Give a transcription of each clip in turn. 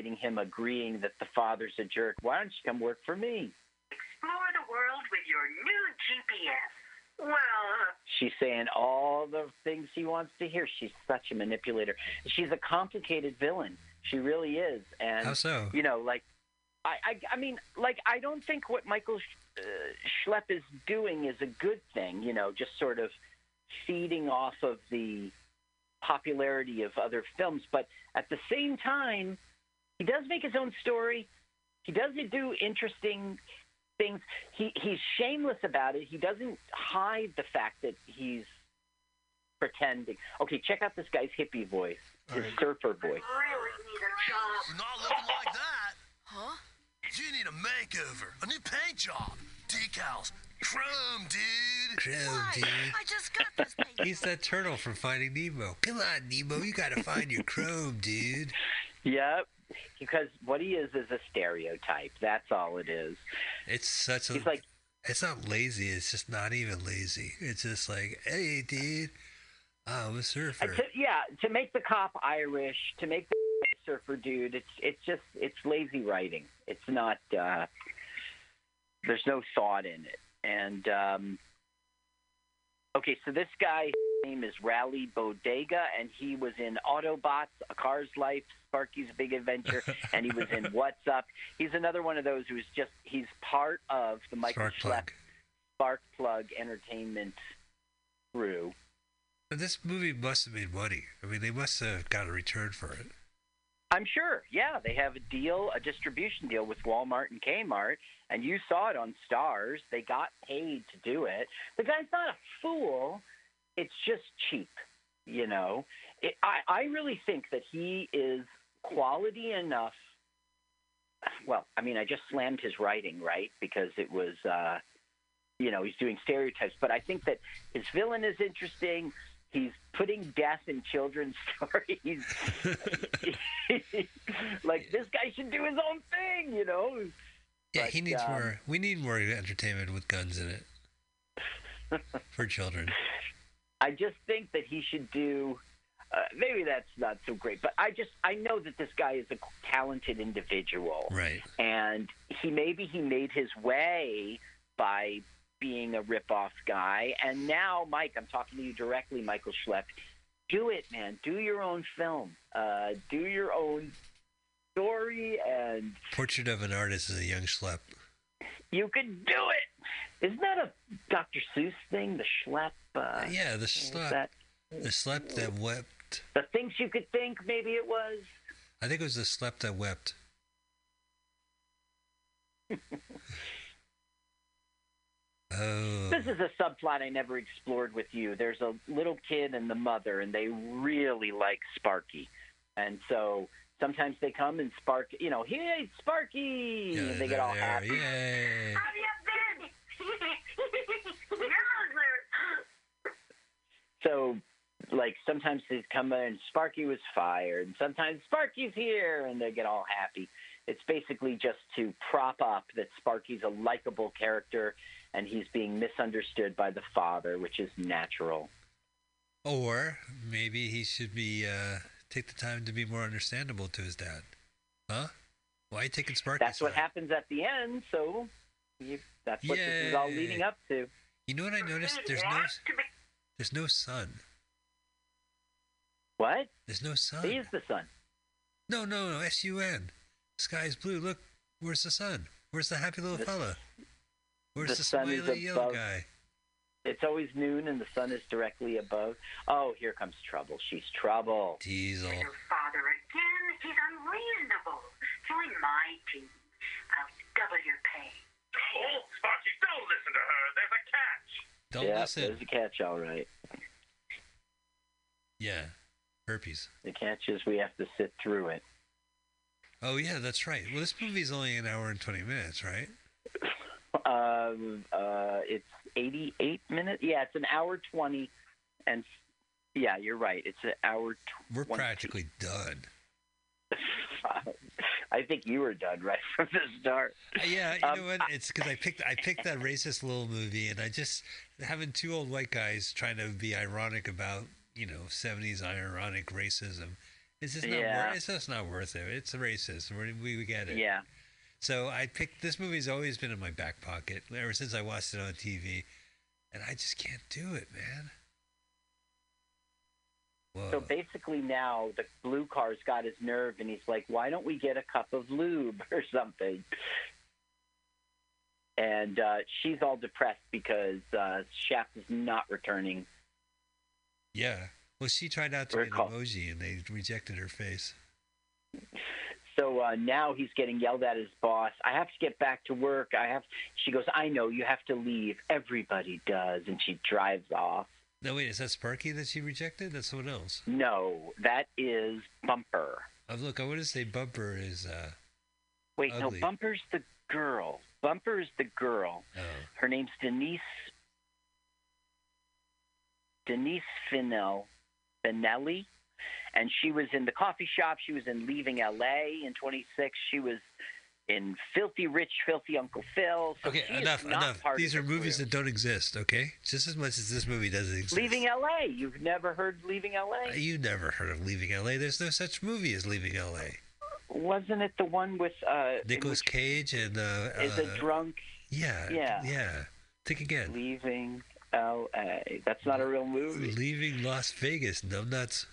manipulating him, agreeing that the father's a jerk. Why don't you come work for me? Explore the world with your new GPS. Well, She's saying all the things he wants to hear. She's such a manipulator. She's a complicated villain. She really is. And How so? you know, like I, I, I mean, like I don't think what Michael uh, Schlepp is doing is a good thing. You know, just sort of feeding off of the popularity of other films, but at the same time, he does make his own story. He does do interesting things. He he's shameless about it. He doesn't hide the fact that he's pretending. Okay, check out this guy's hippie voice, his surfer voice. really need a job. You're not looking like that. Huh? You need a makeover, a new paint job, decals, chrome, dude. Chrome, Why? dude. I just got this paint. He's that turtle from Finding Nemo. Come on, Nemo, you gotta find your chrome, dude. Yep. Because what he is is a stereotype. That's all it is. It's such a. He's like, it's not lazy. It's just not even lazy. It's just like, hey, dude, I'm a surfer. to, yeah, to make the cop Irish, to make the surfer dude, it's it's just it's lazy writing. It's not. Uh, there's no thought in it. And um, okay, so this guy's name is Rally Bodega, and he was in Autobots, A Car's Life, Sparky's Big Adventure, and he was in What's Up. He's another one of those who's just he's part of the Michael Spark Schlepp plug. Spark Plug Entertainment crew. This movie must have made money. I mean, they must have got a return for it. I'm sure. Yeah, they have a deal, a distribution deal with Walmart and Kmart, and you saw it on Stars. They got paid to do it. The guy's not a fool. It's just cheap, you know. It, I I really think that he is quality enough. Well, I mean, I just slammed his writing, right? Because it was, uh, you know, he's doing stereotypes. But I think that his villain is interesting. He's putting death in children's stories. like this guy should do his own thing, you know. Yeah, But, he needs um, more. We need more entertainment with guns in it for children. I just think that he should do. Uh, maybe that's not so great, but I just I know that this guy is a talented individual, Right. and he maybe he made his way by being a rip-off guy, and now Mike, I'm talking to you directly, Michael Schlepp. Do it, man. Do your own film. Uh, do your own story, and Portrait of an Artist is a young schlep. you can do it. Isn't that a Dr. Seuss thing? The Schlepp. Uh, yeah, the schlep. that? The schlep that wept. The things you could think. Maybe it was. I think it was the schlep that wept. oh. This is a subplot I never explored with you. There's a little kid and the mother, and they really like Sparky, and so sometimes they come and Spark, you know, hey Sparky, Yeah, and they get all happy. Yay. How you been? So, like sometimes they come in, Sparky was fired, and sometimes Sparky's here, and they get all happy. It's basically just to prop up that Sparky's a likable character, and he's being misunderstood by the father, which is natural. Or maybe he should be uh, take the time to be more understandable to his dad. Huh? Why are you taking Sparky's That's what happens at the end. So that's what this is all leading up to. You know what I noticed? There's no there's no sun. What? There's no sun. He is the sun. No, no, no. S U N. Sky's blue. Look, where's the sun? Where's the happy little The- fella? Where's the the, sun is yellow above- guy? It's always noon, and the sun is directly above. Oh, here comes trouble. She's trouble. Diesel. Your father again. He's unreasonable. Join my team. I'll double your pay. Oh, Sparky, don't listen to her. There's a catch. Don't yeah, listen. there's a catch, all right. Yeah, herpes. The catch is we have to sit through it. Oh yeah, that's right. Well, this movie's only an hour and twenty minutes, right? Um, uh, it's 88 minutes. Yeah, it's an hour 20, and yeah, you're right. It's an hour. We're practically done. I think you were done right from the start. Yeah, you Um, know what? It's because I picked I picked that racist little movie, and I just having two old white guys trying to be ironic about you know seventies ironic racism, It's just not. Yeah. Worth, it's just not worth it. It's racist. We we, we get it. Yeah. So I picked this movie's always been in my back pocket ever since I watched it on TV, and I just can't do it, man. Whoa. So basically, now the blue car's got his nerve, and he's like, "Why don't we get a cup of lube or something?" And uh, she's all depressed because uh, Shaft is not returning. yeah. Well, she tried out to We're an call- emoji, and they rejected her face. So uh, now he's getting yelled at his boss. I have to get back to work. I have. She goes, "I know you have to leave. Everybody does." And she drives off. No, wait. Is that Sparky that she rejected? That's someone else. No, that is Bumper. Oh, look, I want to say Bumper is. uh Wait, Ugly. no, Bumper's the girl. Bumper is the girl. Oh. Her name's Denise Denise Finel Finelli, and she was in the coffee shop. She was in Leaving L.A. in 26. She was in Filthy Rich, Filthy Uncle Phil. So Okay, enough, enough. These are movies crew. that don't exist. Okay, just as much as this movie doesn't exist. Leaving L.A. You've never heard Leaving L.A. You never heard of Leaving L.A. There's no such movie as Leaving L.A. Wasn't it the one with uh, in Nicolas Cage and uh, is uh, a drunk yeah, Yeah. yeah. Think again. leaving L.A. That's not a real movie. Leaving Las Vegas, numbnuts.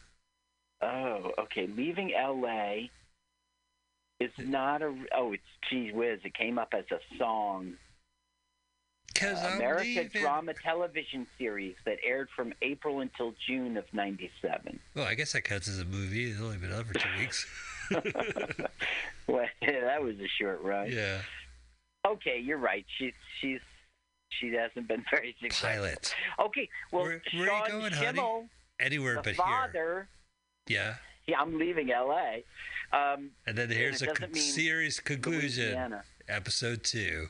Oh, okay. Leaving L.A. is not a. Oh, it's gee whiz. It came up as a song. Cause Uh, I'm America drama television series that aired from April until June of '97. Well, I guess that counts as a movie. It's only been out for two weeks. well, that was a short run. yeah. Okay, you're right. She's she's she hasn't been very successful. Pilot. Okay, well, Where- where Sean going, honey? Anywhere the but father. here. Yeah. Yeah, I'm leaving L.A. Um, And then here's it a con- series conclusion. Louisiana. Episode two.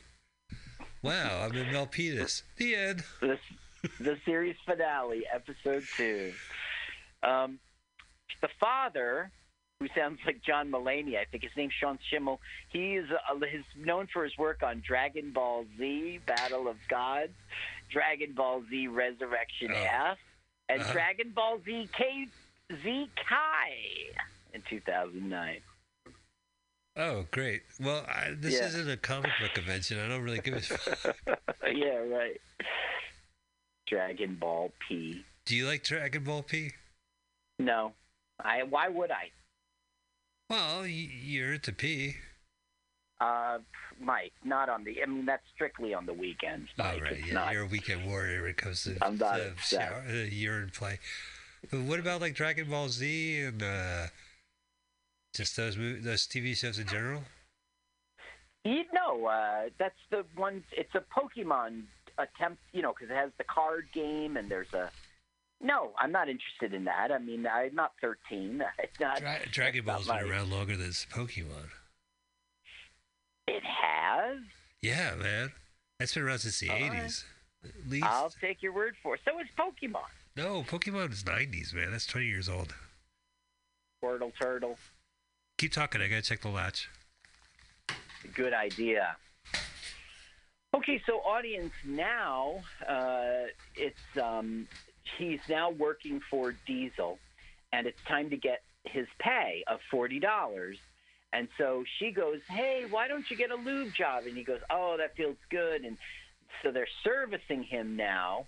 Wow, I'm in Milpitas. The end. the, the series finale, episode two. Um, the father, who sounds like John Mulaney, I think his name's Sean Schemmel. He's uh, he's known for his work on Dragon Ball Z, Battle of Gods, Dragon Ball Z Resurrection Oh. F, and Uh-huh. Dragon Ball Z: Z K Z Kai in 2009. Oh, great. Well, I, this Yeah. isn't a comic book convention. I don't really give a fuck. yeah, right. Dragon Ball P. Do you like Dragon Ball P? No, I. Why would I? Well, you're into P. Uh, Mike, not on the. I mean, that's strictly on the weekends. Oh, Mike. right. It's Yeah, not. you're a weekend warrior when it comes to I'm not upset. shower, uh, urine play. But what about like Dragon Ball Z and uh, just those mov- those TV shows in general? You know, uh, that's the one. It's a Pokemon attempt. You know, because it has the card game and there's a. No, I'm not interested in that. I mean, I'm not 13. It's not. Dra- Dragon Ball's been my- around longer than Pokemon. It has. Yeah, man. That's been around since the All right. 80s. At least. I'll take your word for it. So is Pokemon. No, Pokemon is 90s, man. That's 20 years old. Squirtle Turtle. Keep talking. I gotta check the latch. Good idea. Okay, so audience now, uh, it's um, he's now working for Diesel, and it's time to get his pay of forty dollars. And so she goes, "Hey, why don't you get a lube job?" And he goes, "Oh, that feels good." And so they're servicing him now.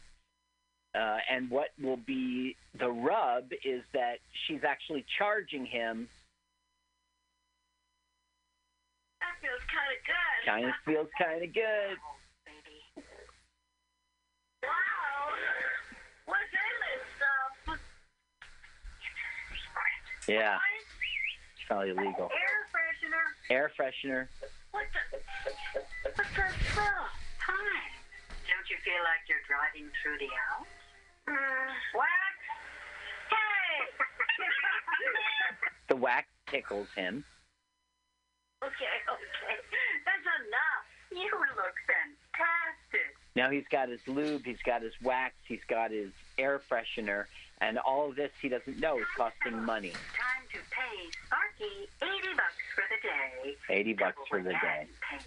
Uh, and what will be the rub is that she's actually charging him That feels kind of good. Kind of feels kind of good. baby. Wow. What's in this stuff? Yeah, it's probably illegal. Air freshener. Air freshener. What the? What's that smell? Hi. Don't you feel like you're driving through the Alps? What? Hey! The wax tickles him. okay, okay. That's enough. You look fantastic. Now he's got his lube, he's got his wax, he's got his air freshener, and all of this he doesn't know is costing money. Time to pay Sparky 80 bucks for the day. 80 bucks Double for the day. Paid.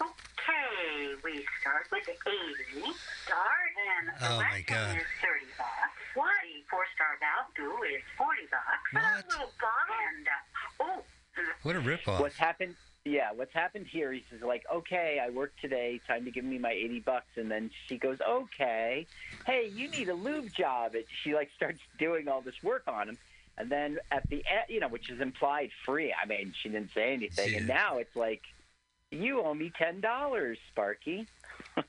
Hmm. Okay, we start with 80. Start and the Oh, my rest God. is 30 bucks. Why four-star Valku is forty bucks. What? A. And uh, oh, What a ripoff. What's happened? Yeah, what's happened here? He says like, okay, I worked today. Time to give me my eighty bucks, and then she goes, okay, hey, you need a lube job. And she like starts doing all this work on him, and then at the end, you know, which is implied free. I mean, she didn't say anything, and now it's like, you owe me ten dollars, Sparky.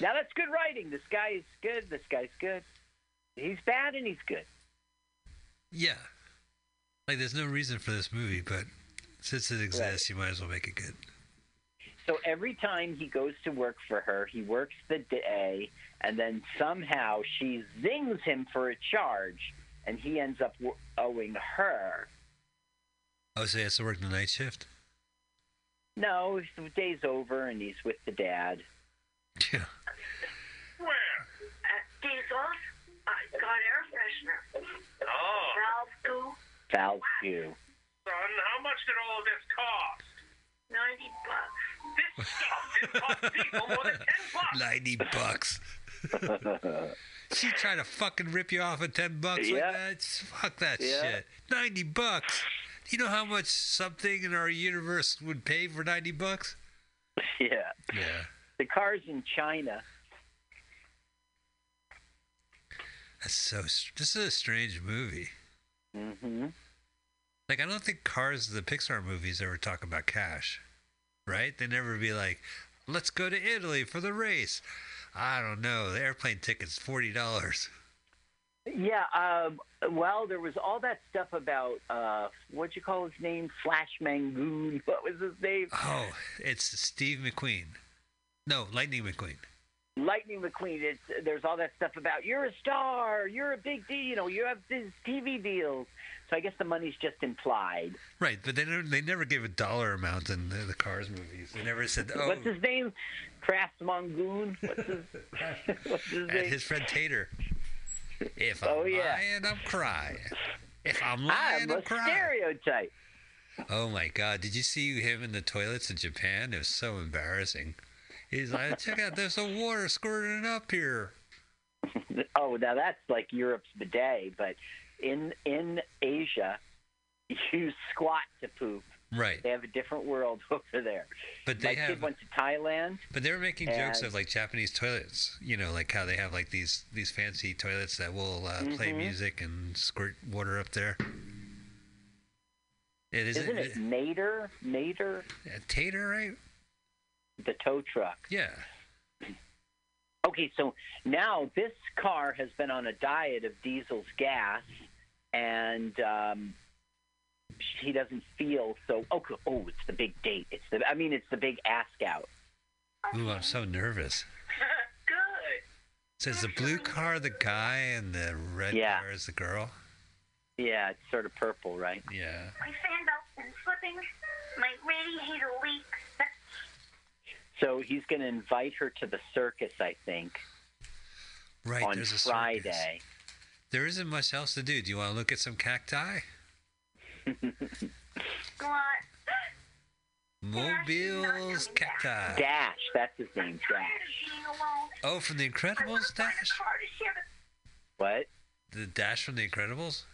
Now that's good writing. This guy is good. This guy's good. He's bad and he's good. yeah. Like, there's no reason for this movie, but since it exists, you might as well make it good. So every time he goes to work for her, he works the day, and then somehow she zings him for a charge, and he ends up owing her. Oh, so he has to work the night shift? No, the day's over, and he's with the dad. Yeah. Where? at Diesel's, I got air freshener. Oh, Valve Valku, Val's due. son, how much did all of this cost? ninety bucks. This stuff didn't cost people more than 10 bucks. 90 bucks. she tried to fucking rip you off at 10 bucks Yeah. like that? Fuck that Yeah. shit. 90 bucks. Do you know how much something in our universe would pay for 90 bucks? yeah. Yeah. The car's in China. That's so. This is a strange movie. Mm-hmm. Like, I don't think Cars, the Pixar movies, ever talk about cash, right? They never be like, let's go to Italy for the race. I don't know. The airplane ticket's $40. Yeah. Um, well, there was all that stuff about uh, what'd you call his name? Flash Mangoon. What was his name? Oh, it's Steve McQueen. No, Lightning McQueen. Lightning McQueen. It's there's all that stuff about you're a star, you're a big deal, you know, you have these TV deals. So I guess the money's just implied. Right, but they never, they never gave a dollar amount in the, the Cars movies. They never said, oh, What's his name? Crafts Mongoon. What's his, what's his and name? his friend Tater. If I'm Oh, yeah. lying, I'm crying. If I'm lying, I'm I'm, a crying. stereotype. Oh my God! Did you see him in the toilets in Japan? It was so embarrassing. He's like, check out, there's some water squirting up here. Oh, now that's like Europe's bidet, but in in Asia, you squat to poop. Right, They have a different world over there. but My they kid have, went to Thailand. but they were making jokes of like Japanese toilets. You know, like how they have like these these fancy toilets that will uh, play Mhm. music and squirt water up there. It is Isn't it Nader? Nader, uh, Tater, right? the tow truck. Yeah. Okay, so now this car has been on a diet of Diesel's gas, and um, he doesn't feel so. Oh, oh, it's the big date. It's the. I mean, it's the big ask out. Ooh, I'm so nervous. Good. So is the blue car the guy and the red Yeah. car is the girl? Yeah, it's sort of purple, right? Yeah. My fan belt's been slipping. My radiator leaks. So he's going to invite her to the circus, I think, Right. on there's a circus. Friday. There isn't much else to do. Do you want to look at some cacti? What? Mobiles cacti. Dash, that's his name, Dash. of being alone. Oh, from the I Incredibles, Dash? a car to share the What? The Dash from the Incredibles?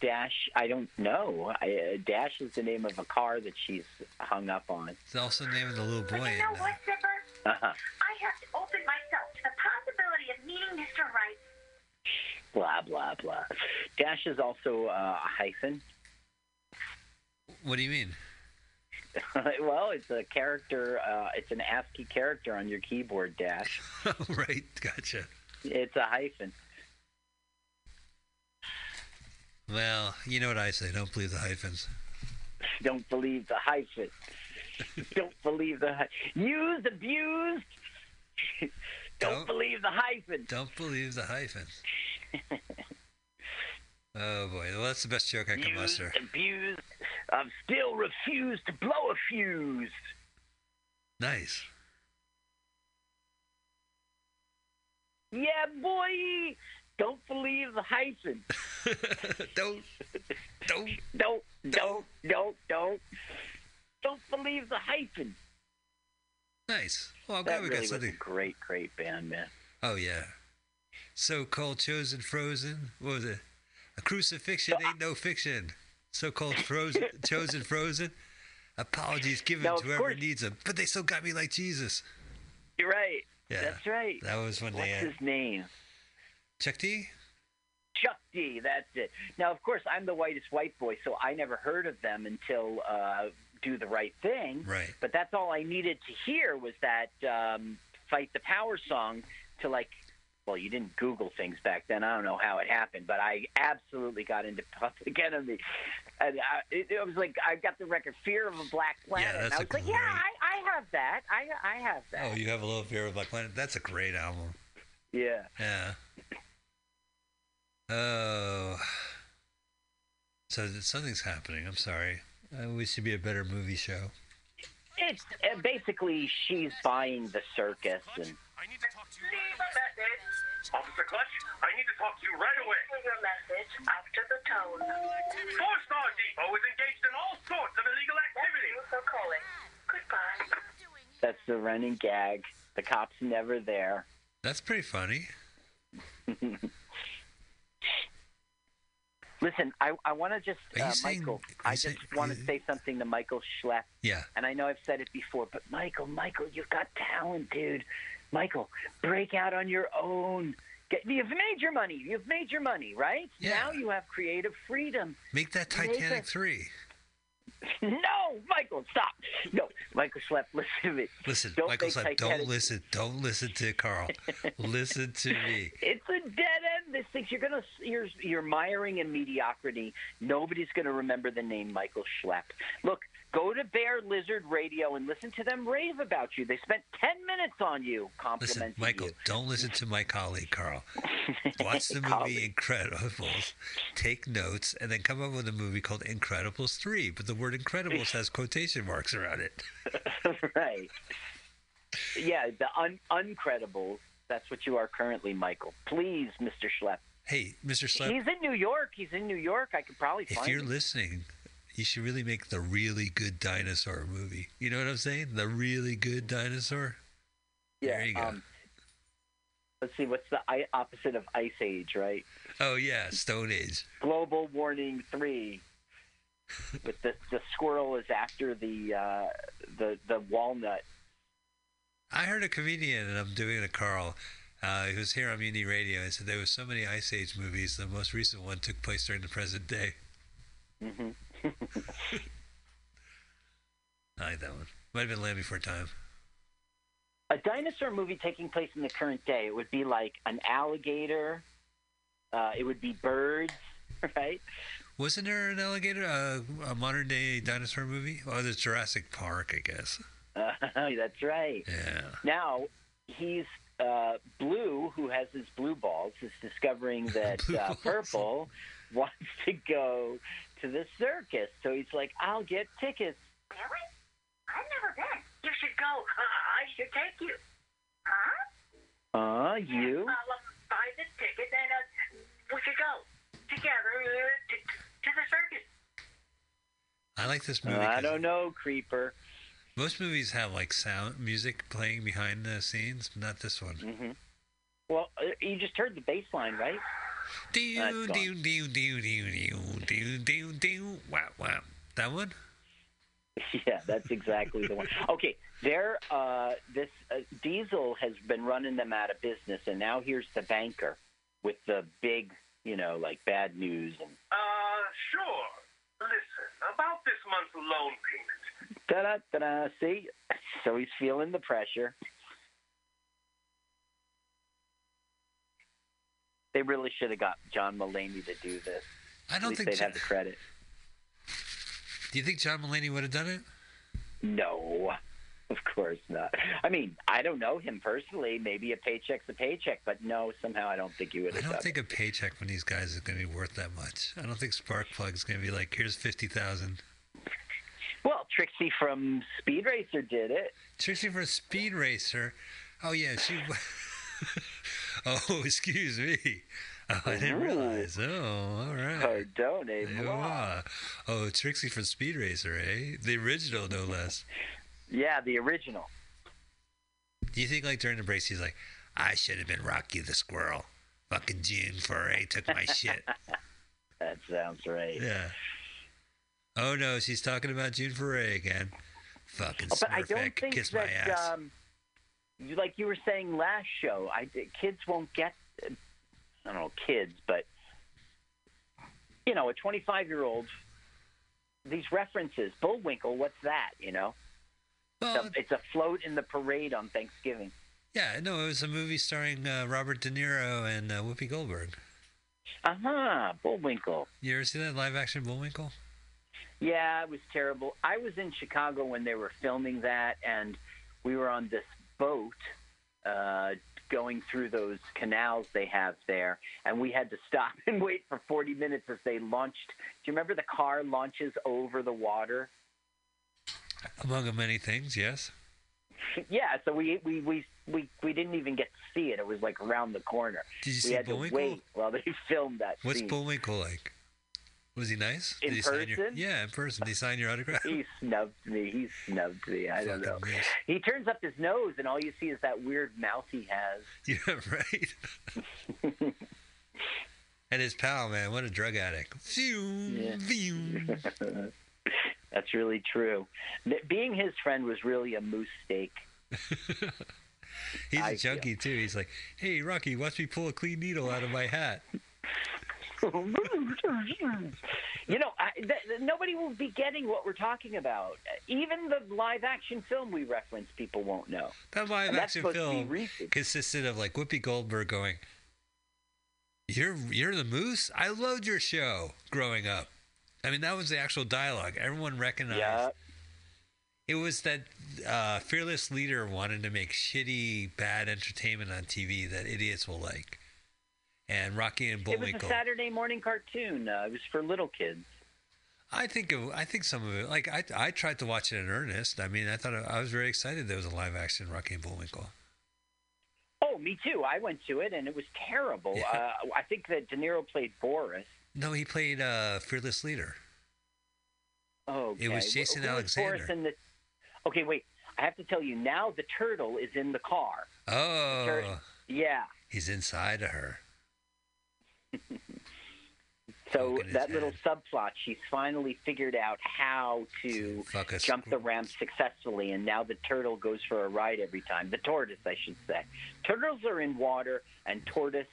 Dash, I don't know. I, uh, Dash is the name of a car that she's hung up on. It's also the name of the little boy. But boy. you know the- what, Zipper? Uh-huh. I have to open myself to the possibility of meeting Mr. Right. Blah, blah, blah. Dash is also uh, a hyphen. What do you mean? well, it's a character, uh, it's an ASCII character on your keyboard, Dash. right, gotcha. It's a hyphen. Well, you know what I say. Don't believe the hyphens. Don't believe the hyphen. Don't believe the hy- used, abused. Don't, Don't- believe the hyphen. Don't believe the hyphens. Oh boy, well that's the best joke I can Used, muster. abused. I've still refused to blow a fuse. Nice. Yeah, boy. Don't believe the hyphen. don't, don't. Don't, don't, don't, don't. Don't believe the hyphen. Nice. Well, I'm glad we really got was a something. great, great band, man. Oh yeah. So-called chosen frozen. What was it? A crucifixion So I- ain't no fiction. So-called frozen, chosen frozen. Apologies given Now, to whoever course- needs them, but they still got me like Jesus. You're right. Yeah, That's right. that was when What's they had his name? Chuck D. Chuck D. That's it. Now, of course, I'm the whitest white boy, so I never heard of them until uh, Do the Right Thing. Right. But that's all I needed to hear was that um, Fight the Power song to like. Well, you didn't Google things back then. I don't know how it happened, but I absolutely got into Public Enemy, and I, it, it was like I got the record "Fear of a Black Planet." and that's I a was like, great- "Yeah, I, I have that. I I have that." Oh, you have a little fear of a Black Planet. That's a great album. yeah. Yeah. Oh. So something's happening. I'm sorry. Uh, we should be a better movie show. It's uh, basically she's buying the circus, and I need to talk to you. Leave a message. Officer Clutch, I need to talk to you right away. Leave your message after the tone. Four Star Depot is engaged in all sorts of illegal Thank activity. you for calling. Goodbye. that's the running gag. The cop's never there. That's pretty funny. Listen, I, I want to just, uh, saying- Michael, I just want to say something to Michael Schlepp. Yeah. And I know I've said it before, but Michael, Michael, you've got talent, dude. Michael, break out on your own. Get, you've made your money. You've made your money, right? Yeah. Now you have creative freedom. Make that Make Titanic 3. no, Michael, stop. No, Michael Schlepp, listen to me. Listen, Don't Michael Titanic- don't listen. Don't listen to Carl. listen to me. It's a dead end. This thing you're gonna you're you're miring in mediocrity. Nobody's gonna remember the name Michael Schlepp. Look, go to Bear Lizard Radio and listen to them rave about you. They spent ten minutes on you, Listen, complimenting Michael, you. don't listen to my colleague, Carl. Watch the movie Incredibles, take notes, and then come up with a movie called Incredibles 3. But the word Incredibles has quotation marks around it. right. Yeah, the un- uncredibles. That's what you are currently, Michael. Please, Mr. Schlepp. Hey, Mr. Slep, He's in New York. He's in New York. I could probably if you're him. listening, you should really make the really good dinosaur movie. You know what I'm saying? The really good dinosaur. yeah, there you go. Um, let's see. What's the I- opposite of Ice Age, right? Oh yeah, Stone Age. Global Warning Three. With the the squirrel is after the uh, the the walnut. I heard a comedian, and I'm doing to Carl. Uh, he was here on Mutiny Radio and said there was so many Ice Age movies. The most recent one took place during the present day. hmm I like that one. Might have been Land Before Time. A dinosaur movie taking place in the current day. It would be like an alligator. Uh, it would be birds, right? Wasn't there an alligator, uh, a modern day dinosaur movie? Oh, there's Jurassic Park, I guess. Uh, that's right. Yeah. Now he's uh, blue, who has his blue balls, is discovering that uh, purple wants to go to the circus. So he's like, "I'll get tickets." Really? I've never been. You should go. I should take you. Huh? Uh, you? I'll uh, buy the ticket and uh, we should go together uh, to, to the circus. I like this movie. I don't know, creeper. Most movies have like sound music playing behind the scenes, but not this one. hmm Well, uh, you just heard the bass line, right? Doo That's doo gone. doo doo doo doo doo doo doo. Wow wow. That one? yeah, that's exactly the one. Okay, there. Uh, this uh, Diesel has been running them out of business, and now here's the banker with the big, you know, like bad news and Uh, sure. Listen, about this month's loan payment. da da da da. See, so he's feeling the pressure. They really should have got John Mulaney to do this. I don't least think. they'd Jo- have the credit. Do you think John Mulaney would have done it? No, of course not. I mean, I don't know him personally. Maybe a paycheck's a paycheck, but no, somehow I don't think he would have. I don't think a paycheck from these guys is going to be worth that much. I don't think Sparkplug's going to be like, here's fifty thousand. it. Well, Trixie from Speed Racer did it. Trixie from Speed Racer. Oh yeah, she. oh, excuse me. Oh, I didn't realize. Oh, all right. Yeah. moi. Oh, Trixie from Speed Racer, eh? The original, no less. Yeah, the original. Do you think, like during the breaks, he's like, "I should have been Rocky the Squirrel." Fucking June Foray took my shit. That sounds right. Yeah. Oh no, she's talking about June Foray again. Fucking Oh, but I don't think kiss my that, ass. um, like you were saying last show, I kids won't get. I don't know, kids, but you know, a 25 year old. These references, Bullwinkle, what's that? You know, well, it's a, it's a float in the parade on Thanksgiving. yeah, no, it was a movie starring uh, Robert De Niro and uh, Whoopi Goldberg. Uh huh, Bullwinkle. You ever see that live action Bullwinkle? Yeah, it was terrible. I was in Chicago when they were filming that, and we were on this boat uh, going through those canals they have there, and we had to stop and wait for 40 minutes as they launched. Do you remember the car launches over the water? Among the many things, yes. yeah, so we, we we we we didn't even get to see it. It was like around the corner. Did you we see had Bullwinkle? to wait while they filmed that What's scene. Bullwinkle like? Was he nice? In Did he sign your, person? yeah, in person. Did he sign your autograph? he snubbed me. He snubbed me. I don't know. He turns up his nose, and all you see is that weird mouth he has. Yeah, right. and his pal, man, what a drug addict. Phew, Yeah. That's really true. Being his friend was really a moose steak. He's I a feel- junkie too. He's like, "Hey, Rocky, watch me pull a clean needle out of my hat." you know, I, th- th- nobody will be getting what we're talking about. Even the live action film we reference, people won't know. That live action supposed to be film consisted of like Whoopi Goldberg going, "You're you're the moose. I loved your show growing up." I mean, that was the actual dialogue. Everyone recognized. Yeah, It was that uh, fearless leader wanted to make shitty, bad entertainment on TV that idiots will like. And Rocky and Bullwinkle. it was a Saturday morning cartoon. Uh, it was for little kids. I think of, I think some of it. Like I, I tried to watch it in earnest. I mean, I thought I was very excited there was a live action Rocky and Bullwinkle. Oh, me too. I went to it, and it was terrible. Yeah. Uh, I think that De Niro played Boris. No, he played uh, fearless leader. Oh, It was Jason Alexander. In the... Okay, wait. I have to tell you now. The turtle is in the car. Oh, Tur- Yeah. he's inside of her. So Poking his that little subplot, she's finally figured out how to Fuck a jump the ramp successfully, and now the turtle goes for a ride every time. The tortoise, I should say. Turtles are in water, and tortoise.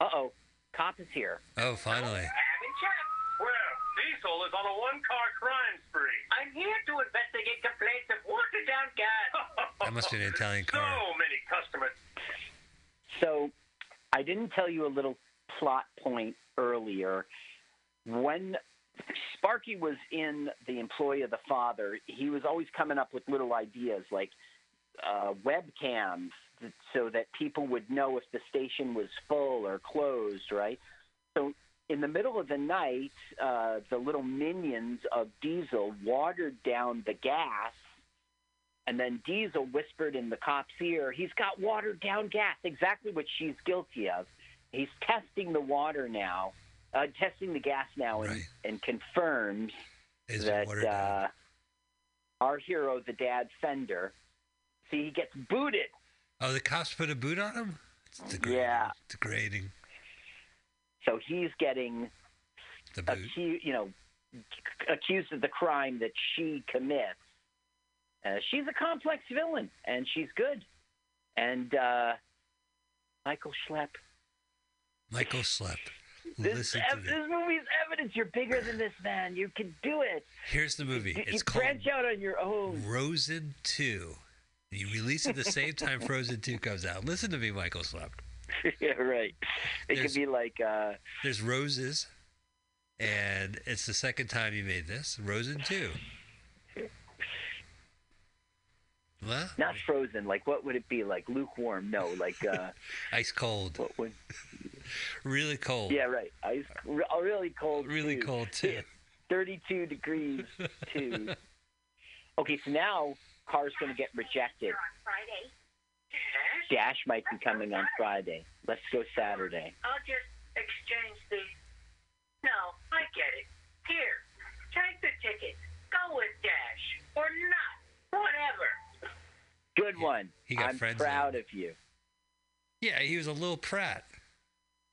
Uh oh, cop is here. Oh, finally. Having chat. Well, Diesel is on a one-car crime spree. I'm here to investigate complaints of watered down gas. That must be an Italian car. so many customers. So, I didn't tell you a little plot point earlier. When Sparky was in the employ of the father, he was always coming up with little ideas like uh, webcams so that people would know if the station was full or closed, right? So, in the middle of the night, uh, the little minions of Diesel watered down the gas and then Diesel whispered in the cop's ear, he's got watered down gas, exactly what she's guilty of. He's testing the water now, uh, testing the gas now, and, Right. and confirms Is that uh, our hero, the dad Fender, see, he gets booted. Oh, the cops put a boot on him? It's degrading. Yeah. Degrading. So he's getting, The boot. acu- you know, accused of the crime that she commits. Uh, she's a complex villain, and she's good. And uh, Michael Schlepp Michael slept. This, Listen to this movie's evidence. You're bigger than this, man. You can do it. Here's the movie. You, you It's called branch out on your own. Frozen 2. You release it the same time Frozen 2 comes out. Listen to me, Michael Slept. yeah, right. It There's- could be like, uh, There's Roses, and it's the second time you made this. Frozen 2. What? not frozen. Like, what would it be? Like lukewarm? No, like, uh, Ice cold. what would? Really cold. Yeah, right. Ice, re- oh, really cold. Really too. cold, too. 32 degrees too. Okay, so now car's going to get rejected. Friday. Dash might be coming on Friday. Let's go Saturday. I'll just exchange the. No, I get it. Here, take the ticket. Go with Dash or not. Whatever. Good one. he got I'm friends proud in. of you. Yeah, he was a little prat.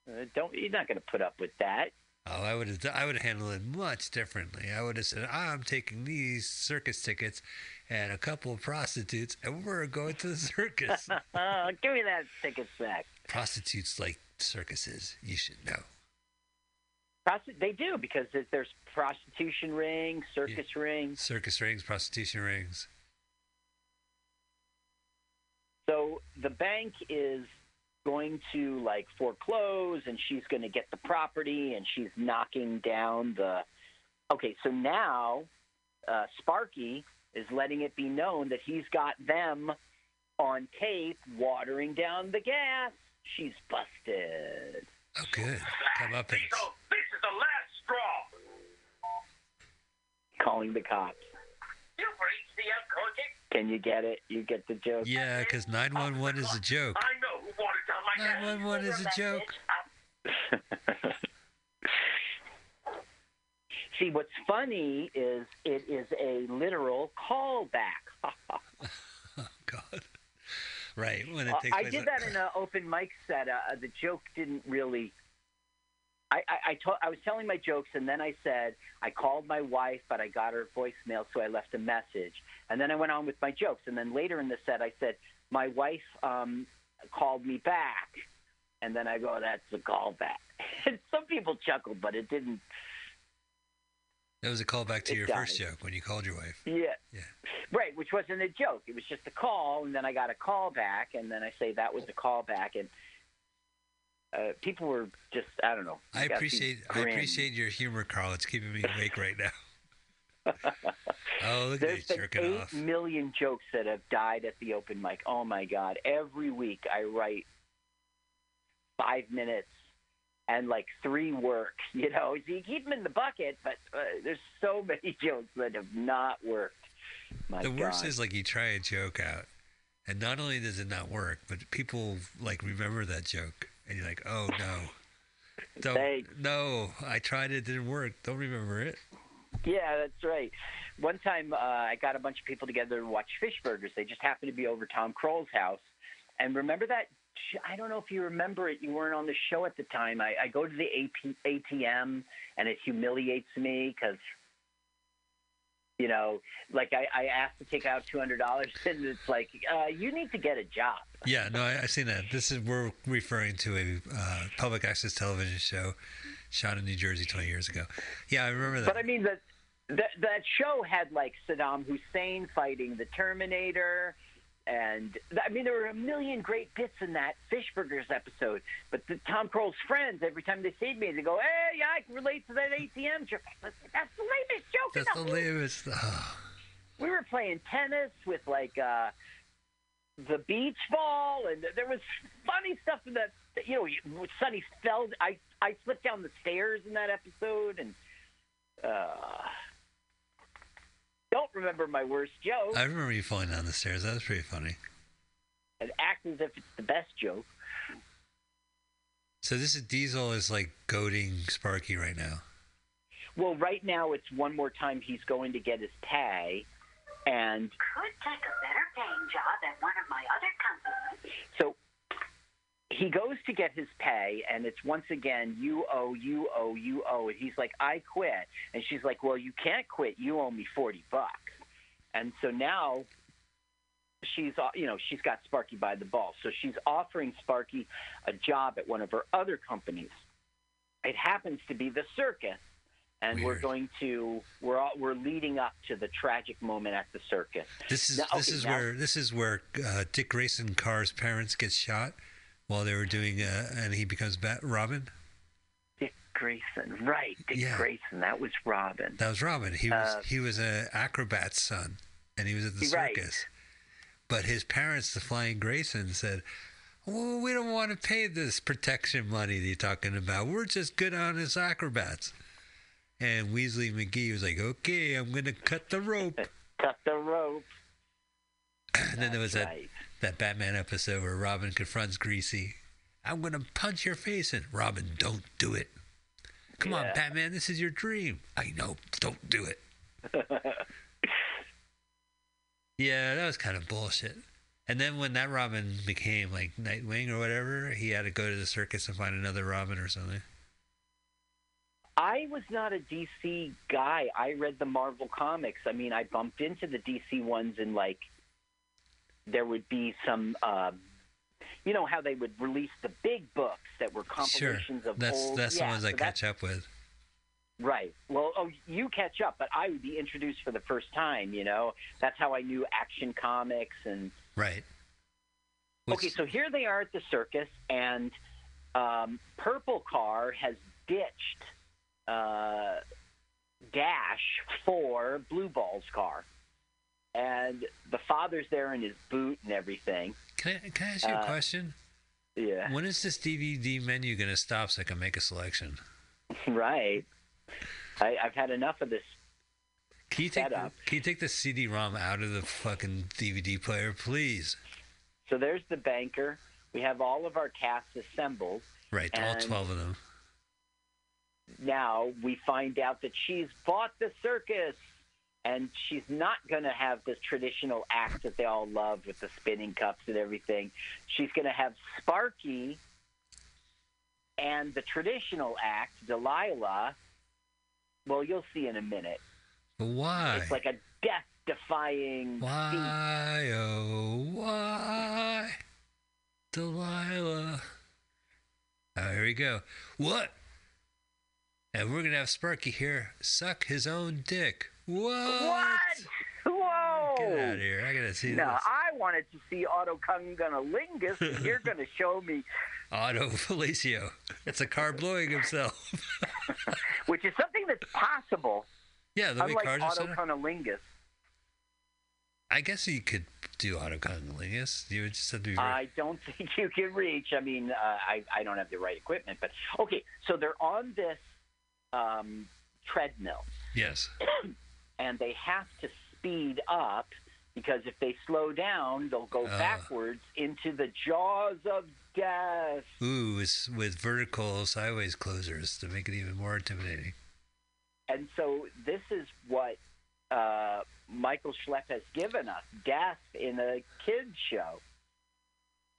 Uh, don't you're not going to put up with that. Oh, I would have. I would have handled it much differently. I would have said, "I'm taking these circus tickets and a couple of prostitutes, and we're going to the circus." Uh, give me that ticket back. prostitutes like circuses. You should know. Prosti- they do because there's prostitution rings, circus rings. Circus rings, prostitution rings. So the bank is going to like foreclose and she's going to get the property and she's knocking down the. Okay, so now uh, Sparky is letting it be known that he's got them on tape watering down the gas. She's busted. Oh, good. Come up and Diesel, this is the last straw. Calling the cops. You've reached the unconscious. Can you get it? You get the joke? yeah, because nine one one is a joke. I know who watered down my gas. Nine one one is a joke. See, what's funny is it is a literal callback. Oh God. Right when it Uh, I did that in an open mic set. Uh, the joke didn't really. I, I, I, to, I was telling my jokes, and then I said I called my wife, but I got her voicemail, so I left a message. And then I went on with my jokes. And then later in the set, I said my wife um, called me back, and then I go, "That's a callback." And some people chuckled, but it didn't. That was a callback to It your died. first joke when you called your wife. Yeah. Yeah. Right, which wasn't a joke. It was just a call, and then I got a call back, and then I say that was a call back, and uh, people were just I don't know. I appreciate I appreciate your humor, Carl. It's keeping me awake right now. oh, look at There's these been jerking eight off. million jokes that have died at the open mic. Oh my god! Every week I write five minutes and like three work. You know, so you keep them in the bucket, but uh, there's so many jokes that have not worked. My The worst is like you try a joke out, and not only does it not work, but people like remember that joke, and you're like, oh no, don't, Thanks. no, I tried it, didn't work. Don't remember it. Yeah, that's right. One time, uh, I got a bunch of people together to watch Fish Burgers. They just happened to be over Tom Kroll's house. And remember that? I don't know if you remember it. You weren't on the show at the time. I, I go to the AP, ATM, and it humiliates me because, you know, like I, I asked to take out two hundred dollars, and it's like, uh, you need to get a job. Yeah, no, I, I seen that. This is we're referring to a uh, public access television show shot in New Jersey 20 years ago. Yeah, I remember that. But I mean that that that show had like Saddam Hussein fighting the Terminator, and I mean there were a million great bits in that Fish Burgers episode. But the Tom Kroll's friends, every time they see me, they go, "Hey, yeah, I can relate to that ATM joke." That's the lamest joke That's in the the lamest. Oh. we were playing tennis with like uh the beach ball and there was funny stuff in that you know Sonny fell I I slipped down the stairs in that episode and uh don't remember my worst joke I remember you falling down the stairs. That was pretty funny. and act as if it's the best joke. So this is Diesel is like goading Sparky right now. Well, right now it's one more time he's going to get his pay and Could take a better paying job at one of my other companies. So he goes to get his pay, and it's once again, you owe, you owe, you owe. And he's like, I quit. And she's like, Well, you can't quit. You owe me 40 bucks. And so now she's, uh, you know, she's got Sparky by the ball. So she's offering Sparky a job at one of her other companies. It happens to be the circus. And we're going to we're all, we're leading up to the tragic moment at the circus. This is Now- this okay, is now- where this is where uh, Dick Grayson Carr's parents get shot while they were doing uh, and he becomes Bat- Robin. Dick Grayson, right? Dick Yeah. Grayson, that was Robin. That was Robin. He was Uh, he was a acrobat's son, and he was at the Right. circus. But his parents, the Flying Grayson, said, "Well, we don't want to pay this protection money that you're talking about. We're just good, honest acrobats." And Weasley McGee was like, "Okay, I'm gonna cut the rope." Cut the rope. and then there was right. That Batman episode where Robin confronts Greasy. I'm gonna punch your face in. Robin, don't do it. Come on, Batman, this is your dream. I know, don't do it. yeah, that was kind of bullshit. And then when that Robin became like Nightwing or whatever, he had to go to the circus and find another Robin or something. I was not a DC guy. I read the Marvel comics. I mean, I bumped into the DC ones in like there would be some uh, you know how they would release the big books that were Sure, compilations of that's old that's yeah, the ones I so that's- catch up with. Right. Well, oh, you catch up, but I would be introduced for the first time. You know, that's how I knew Action Comics and. Right. Okay, so here they are at the circus, and um, Purple Car has ditched uh, Dash for Blue Ball's car, and the father's there in his boot and everything. can I, can I ask you a uh, question? Yeah. When is this DVD menu going to stop so I can make a selection? Right. I, I've had enough of this. Can you take Setup. can you take the CD-ROM out of the fucking DVD player, please? So there's the banker. We have all of our cast assembled. Right, all twelve of them. now we find out that she's bought the circus and she's not going to have the traditional act that they all love with the spinning cups and everything. She's going to have Sparky and the traditional act, Delilah. Well, you'll see in a minute. Why? It's like a death defying feat. Why, oh, why? Delilah. Oh, here we go. What? And we're going to have Sparky here suck his own dick. What? What? Whoa! Get out of here. I got to see No, this. I wanted to see Otto Kungunalingus, and you're to show me, Otto Felicio. It's a car blowing himself. which is something that's possible. yeah, the way cars are Otto. Cunnilingus, I guess you could do Otto Cunnilingus. You would just have to be I don't think you can reach. I mean, uh, I, I don't have the right equipment, but okay. So they're on this um, treadmill, Yes. and they have to speed up because if they slow down, they'll go Ah. backwards into the jaws of death. Ooh, with vertical sideways closers to make it even more intimidating. And so this is what uh, Michael Schlepp has given us: death in a kids show.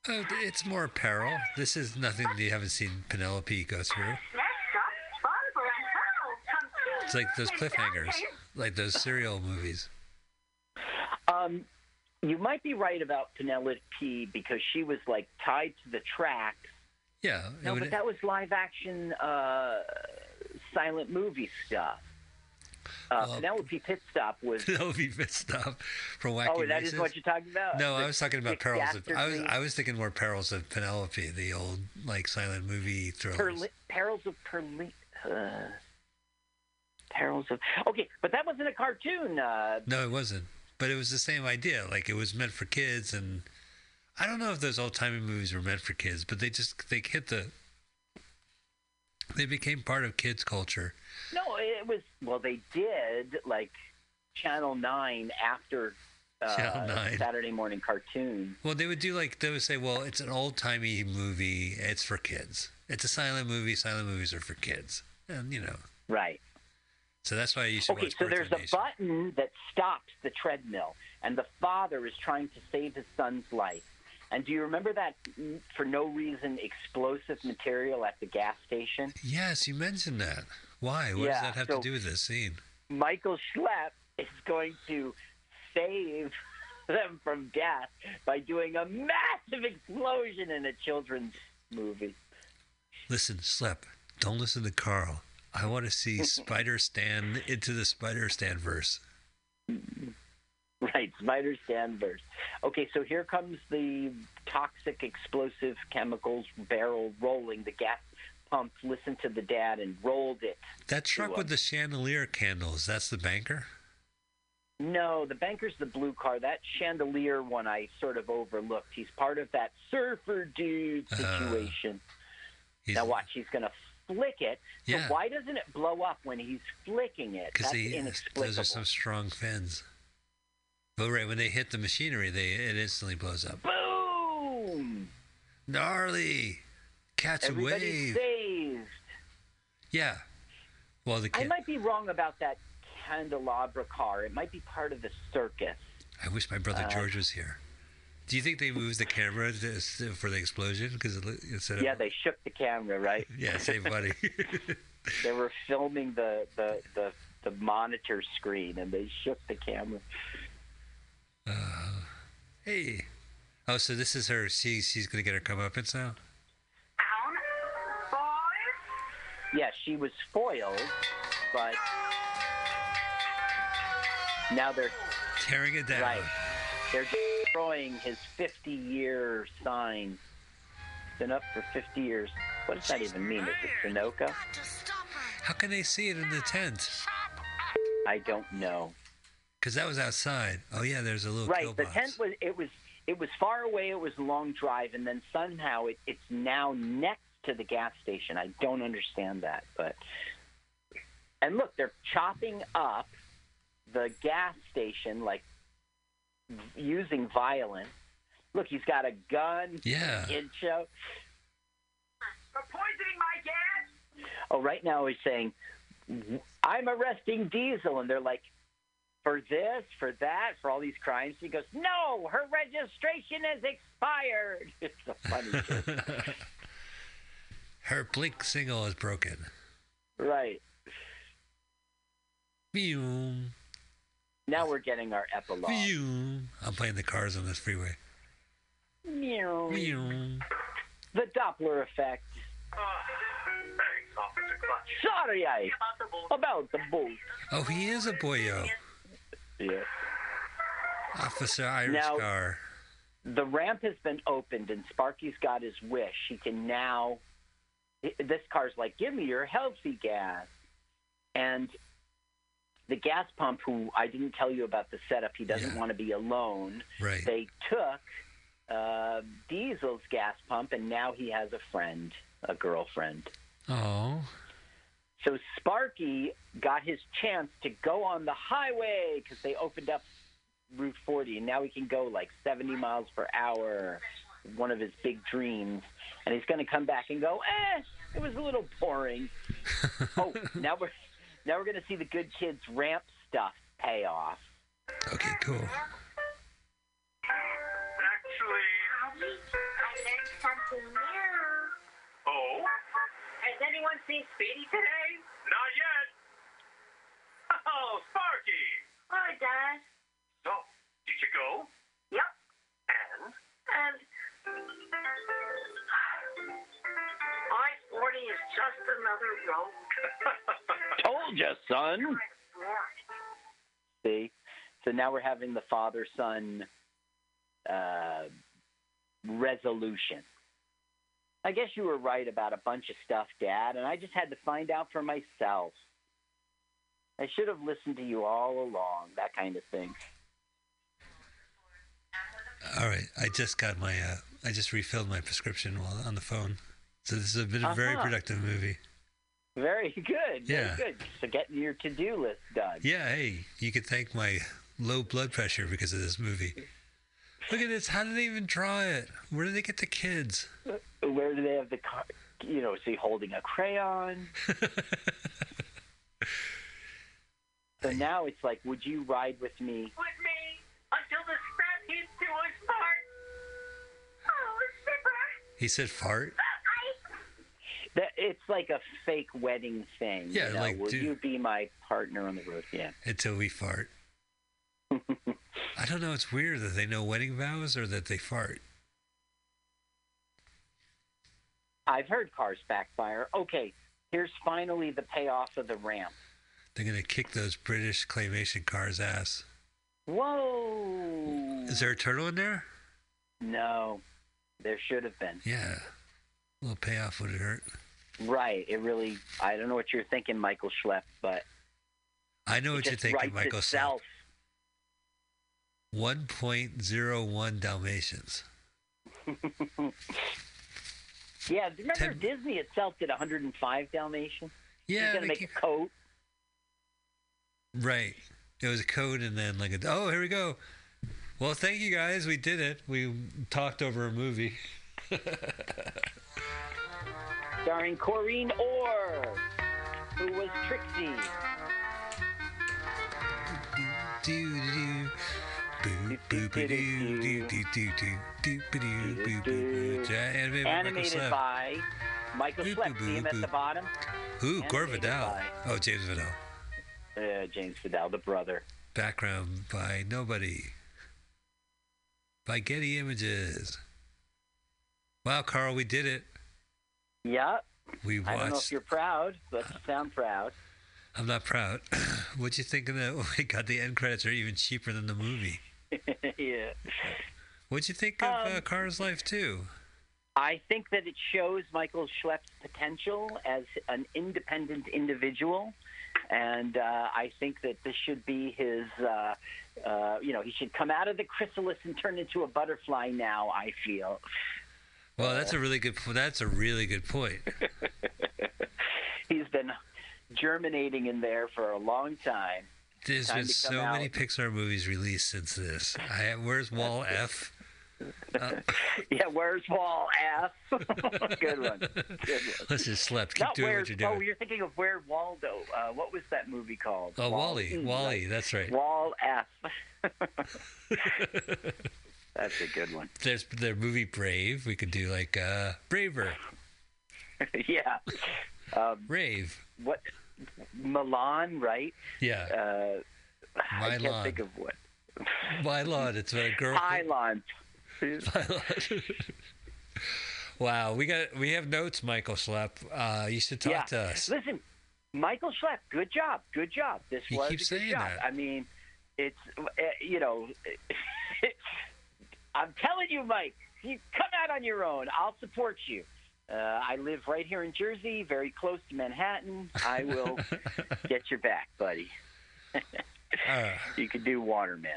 Oh, it's more peril. This is nothing that you haven't seen Penelope go through. Next up, Barbara and Harold come to It's like those cliffhangers, like those serial movies. Um, you might be right about Penelope because she was like tied to the tracks. Yeah, No, would- but that was live action uh, silent movie stuff. Uh, Well, Penelope Pit Stop was. Penelope Pitstop from Wacky Oh, that is Races. what you're talking about. No, I was talking about perils. Of, I was I was thinking more perils of Penelope, the old like silent movie thrillers. Perli- Perils of Perli- uh, Perils of. Okay, but that wasn't a cartoon. Uh, No, it wasn't. But it was the same idea. Like it was meant for kids, and I don't know if those old timey movies were meant for kids, but they just they hit the. They became part of kids' culture. no, it was. Well, they did like Channel Nine after uh, Channel 9. Saturday morning cartoon. Well, they would do like they would say, "Well, it's an old timey movie. It's for kids. It's a silent movie. Silent movies are for kids." And you know, Right. So that's why you should Okay, watch. so there's a Nation. button that stops the treadmill, and the father is trying to save his son's life. And do you remember that, mm, for no reason, explosive material at the gas station? Yes, you mentioned that. Why? What Yeah, does that have so- to do with this scene? Michael Schlepp is going to save them from death by doing a massive explosion in a children's movie. Listen, Slep, don't listen to Carl. I want to see Spider Stan into the Spider Stan verse. Right, Spider Stan verse. Okay, so here comes the toxic explosive chemicals barrel rolling. The gas pump listened to the dad and rolled it. That truck with uh, the chandelier candles, that's the banker? No, the banker's the blue car. That chandelier one I sort of overlooked. He's part of that surfer dude Uh, situation. He's- now watch, he's going to flick it. So Yeah. why doesn't it blow up when he's flicking it? Because That's they inexplicable. those are some strong fins. But right when they hit the machinery, they it instantly blows up. Boom! Gnarly, catch a Everybody's wave. saved. Yeah. Well, the I might be wrong about that candelabra car. It might be part of the circus. I wish my brother uh, George was here. Do you think they moved the camera to, for the explosion? Because instead of Yeah, they shook the camera, right? yeah, save money. They were filming the the the, the monitor screen, and they shook the camera. Uh, hey, oh, so this is her. She she's gonna get her comeuppance now. Down, boys. Yeah, she was foiled, but now they're Tearing it down. right. They're destroying his 50-year sign. It's been up for 50 years. What does that even mean? Is it Sunoco? Got to stop her. How can they see it in the tent? I don't know. Because that was outside. Oh yeah, there's a little Right. kill The box. tent was it was it was far away. It was a long drive, and then somehow it, it's now next to the gas station. I don't understand that, but and look, they're chopping up the gas station like using violence. Look, he's got a gun. Yeah. In show. For poisoning my gas. Oh, right now he's saying, "I'm arresting Diesel," and they're like, "For this, for that, for all these crimes." He goes, "No, her registration is expired." It's a funny, shit. Her blink signal is broken. right? Boom. Now we're getting our epilogue. I'm playing the cars on this freeway. Meow. The Doppler effect. Thanks, Officer Clutch. Sorry, I About the bull. about the boat. Oh, he is a boyo. Yeah. Officer Irish Now- car. the ramp has been opened and Sparky's got his wish. He can now. This car's like, give me your healthy gas. And the gas pump, who I didn't tell you about the setup, he doesn't Yeah. want to be alone. Right. They took uh, Diesel's gas pump, and now he has a friend, a girlfriend. Oh. So Sparky got his chance to go on the highway because they opened up Route 40, and now he can go like 70 miles per hour. One of his big dreams, and he's going to come back and go, "Eh, it was a little boring." oh, now we're now we're going to see the good kids ramp stuff pay off. Okay, cool. Actually, I learned something new. oh, Has anyone seen Speedy today? not yet. Oh, Sparky. Hi, Dad. So, did you go? Yep. And? And I-40 is just another road. Told you, son. See, so now we're having the father-son uh, resolution. I guess you were right about a bunch of stuff, Dad, and I just had to find out for myself. I should have listened to you all along, that kind of thing. All right. I just got my. Uh, I just refilled my prescription while on the phone. So this has been a very Uh-huh. productive movie. Very good. Yeah. Very good. So getting your to-do list done. Yeah. Hey, you could thank my low blood pressure because of this movie. Look at this. How did they even draw it? Where did they get the kids? Where do they have the car? You know, is he holding a crayon? So now it's like, would you ride with me? With me until the scrap heap to us part. Oh, Zipper. He said fart. That it's like a fake wedding thing. Yeah, you know, like, will dude- you be my partner on the road? Yeah. until we fart. I don't know. It's weird that they know wedding vows or that they fart. I've heard cars backfire. Okay, here's finally the payoff of the ramp. They're gonna kick those British claymation cars' ass. Whoa! Is there a turtle in there? No, there should have been. Yeah. A little payoff would it hurt. Right. It really. I don't know what you're thinking, Michael Schlepp, but I know what you're thinking, Michael. itself. One point zero one Dalmatians. Yeah. Remember Ten- Disney itself did 105 Dalmatians. Yeah, He's gonna make keep- a coat. right. It was a coat, and then like, a, oh, here we go. Well, thank you guys. We did it. We talked over a movie. starring Corinne Orr, who was Trixie. Do do doo, ba doo, boo, boo, boo. Ja- Animated by Michael Animated Slepp. by Boop, boop, See him boop, at the bottom? Ooh, Gore Vidal. by- Oh, James Vidal. Uh, James Vidal, the brother. Background by nobody. By Getty Images. Wow, Carl, we did it. Yeah. We watched. I don't know if you're proud, but you sound proud. I'm not proud. What'd you think of that? Oh my god, the end credits are even cheaper than the movie. yeah. What'd you think of uh, Um, Cars Life 2? I think that it shows Michael Schlepp's potential as an independent individual, and uh, I think that this should be his. Uh, uh, you know, he should come out of the chrysalis and turn into a butterfly. Now, I feel. Well, that's a really good. That's a really good point. He's been germinating in there for a long time. There's Time been so many. Pixar movies released since this. I, where's Wall F? Yeah, where's Wall F? Good one. Good one. Let's just slept. Keep Not doing where, what you're doing. Oh, you're thinking of Where Waldo. Uh, what was that movie called? Oh, Wally. Mm, Wally. right. That's right. Wall F. That's a good one. There's the movie Brave. We could do like uh, Braver, yeah. Um, Rave. what? Milan, right? Yeah, Uh, I can't think of what. My Lord, it's a girl. Pylon. wow, we got we have notes, Michael Schlepp. Uh, you should talk yeah. to us. Listen, Michael Schlepp, good job, good job. This You was keep a good saying job. that. I mean, it's uh, you know, I'm telling you, Mike, you come out on your own. I'll support you. Uh, I live right here in Jersey, very close to Manhattan. I will get your back, buddy. Uh, You can do Waterman.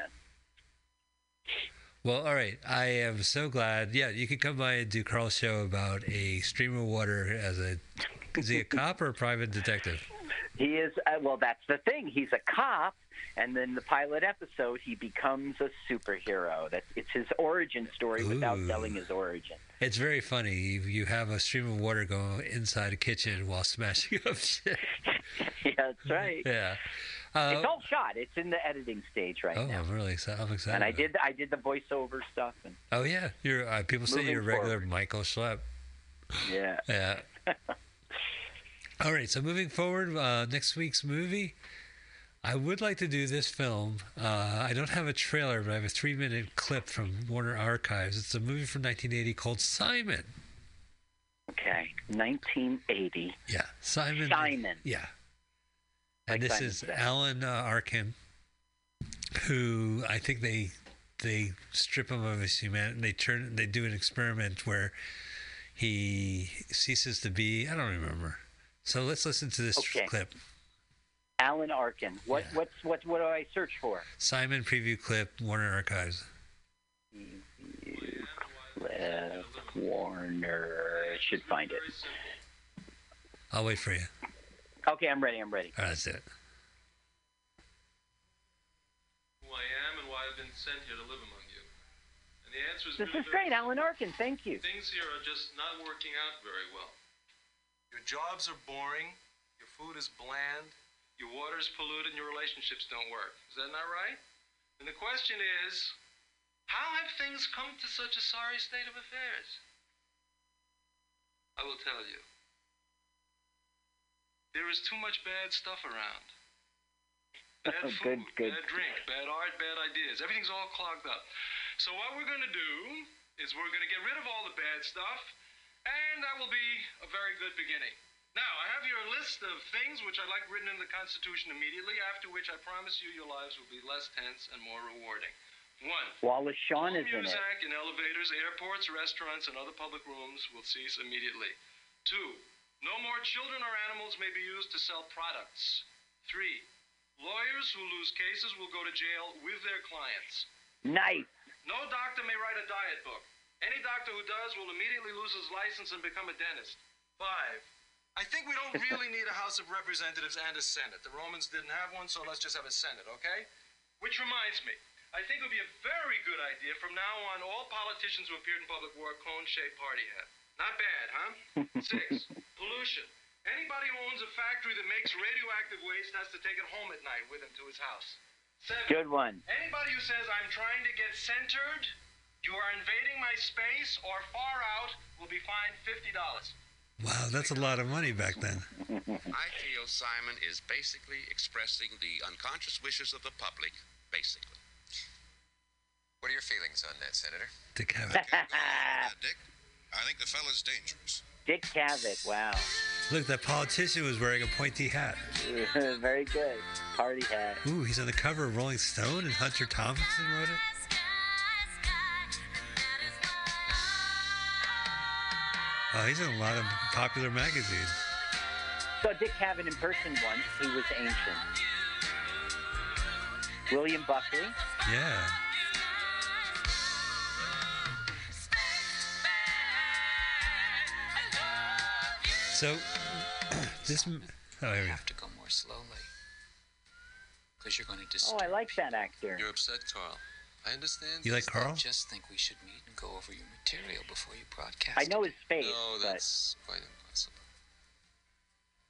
well, all right. I am so glad. Yeah, you could come by and do Carl's show about a stream of water as a is he a cop or a private detective? He is uh, well. That's the thing. He's a cop, and then the pilot episode, he becomes a superhero. That's it's his origin story without telling his origin. It's very funny. You, you have a stream of water go inside a kitchen while smashing up shit. yeah, that's right. Yeah. Uh, It's all shot. It's in the editing stage right now. oh, now. I'm really excited. I'm excited. And I did I did the voiceover stuff and Oh yeah, you're. Uh, people say you're a regular forward. Michael Schlepp. yeah. Yeah. All right. So moving forward, uh, next week's movie. I would like to do this film. Uh, I don't have a trailer, but I have a three-minute clip from Warner Archives. It's a movie from 1980 called Simon. Okay. 1980. Yeah, Simon. Simon. Yeah. And Like this Simon is said. Alan uh, Arkin, who I think they they strip him of his humanity. They turn they do an experiment where he ceases to be. I don't remember. So let's listen to this Okay. clip. Alan Arkin. What Yeah. what's what what do I search for? Simon preview clip, Warner Archives. Cliff Warner should find it. I'll wait for you. Okay, I'm ready. I'm ready. All right, that's it. who I am and why I've been sent here to live among you. And the answer is This really is great, very- Alan Arkin. Thank you. Things here are just not working out very well. Your jobs are boring, your food is bland, your water is polluted, and your relationships don't work. Is that not right? And the question is, how have things come to such a sorry state of affairs? I will tell you. There is too much bad stuff around. Bad Good, food, good. bad drink, bad art, bad ideas. Everything's all clogged up. So what we're going to do is we're going to get rid of all the bad stuff, and that will be a very good beginning. Now, I have a list of things which I'd like written in the Constitution immediately, after which I promise you your lives will be less tense and more rewarding. One, Wallace Shawn is in it. music in elevators, airports, restaurants, and other public rooms will cease immediately. Two, no more children or animals may be used to sell products. Three, lawyers who lose cases will go to jail with their clients. Nice. No doctor may write a diet book. Any doctor who does will immediately lose his license and become a dentist. Five. I think we don't really need a House of Representatives and a Senate. The Romans didn't have one, so let's just have a Senate, okay? Which reminds me, I think it would be a very good idea from now on all politicians who appeared in public wore a cone-shaped party hat. Not bad, huh? Six. Pollution. Anybody who owns a factory that makes radioactive waste has to take it home at night with him to his house. Seven. Good one. Anybody who says I'm trying to get centered, you are invading my space, or far out, will be fined fifty dollars. Wow, that's a lot of money back then. I feel Simon is basically expressing the unconscious wishes of the public, basically. What are your feelings on that, Senator? Dick Cavett. Dick, I think the fella's dangerous. Dick Cavett. Wow. Look, that politician was wearing a pointy hat. Very good. Party hat. Ooh, he's on the cover of Rolling Stone and Hunter Thompson wrote it. Oh, he's in a lot of popular magazines. So Dick Cavett in person once. He was ancient. William Buckley. Yeah. So, this. m- Oh, here we go. have to go more slowly. Because you're going to Oh. I like that actor. You're upset, Carl. I understand. You like this. Carl? just think we should meet and go over your material before you broadcast. I know his face, No, but that's quite impossible.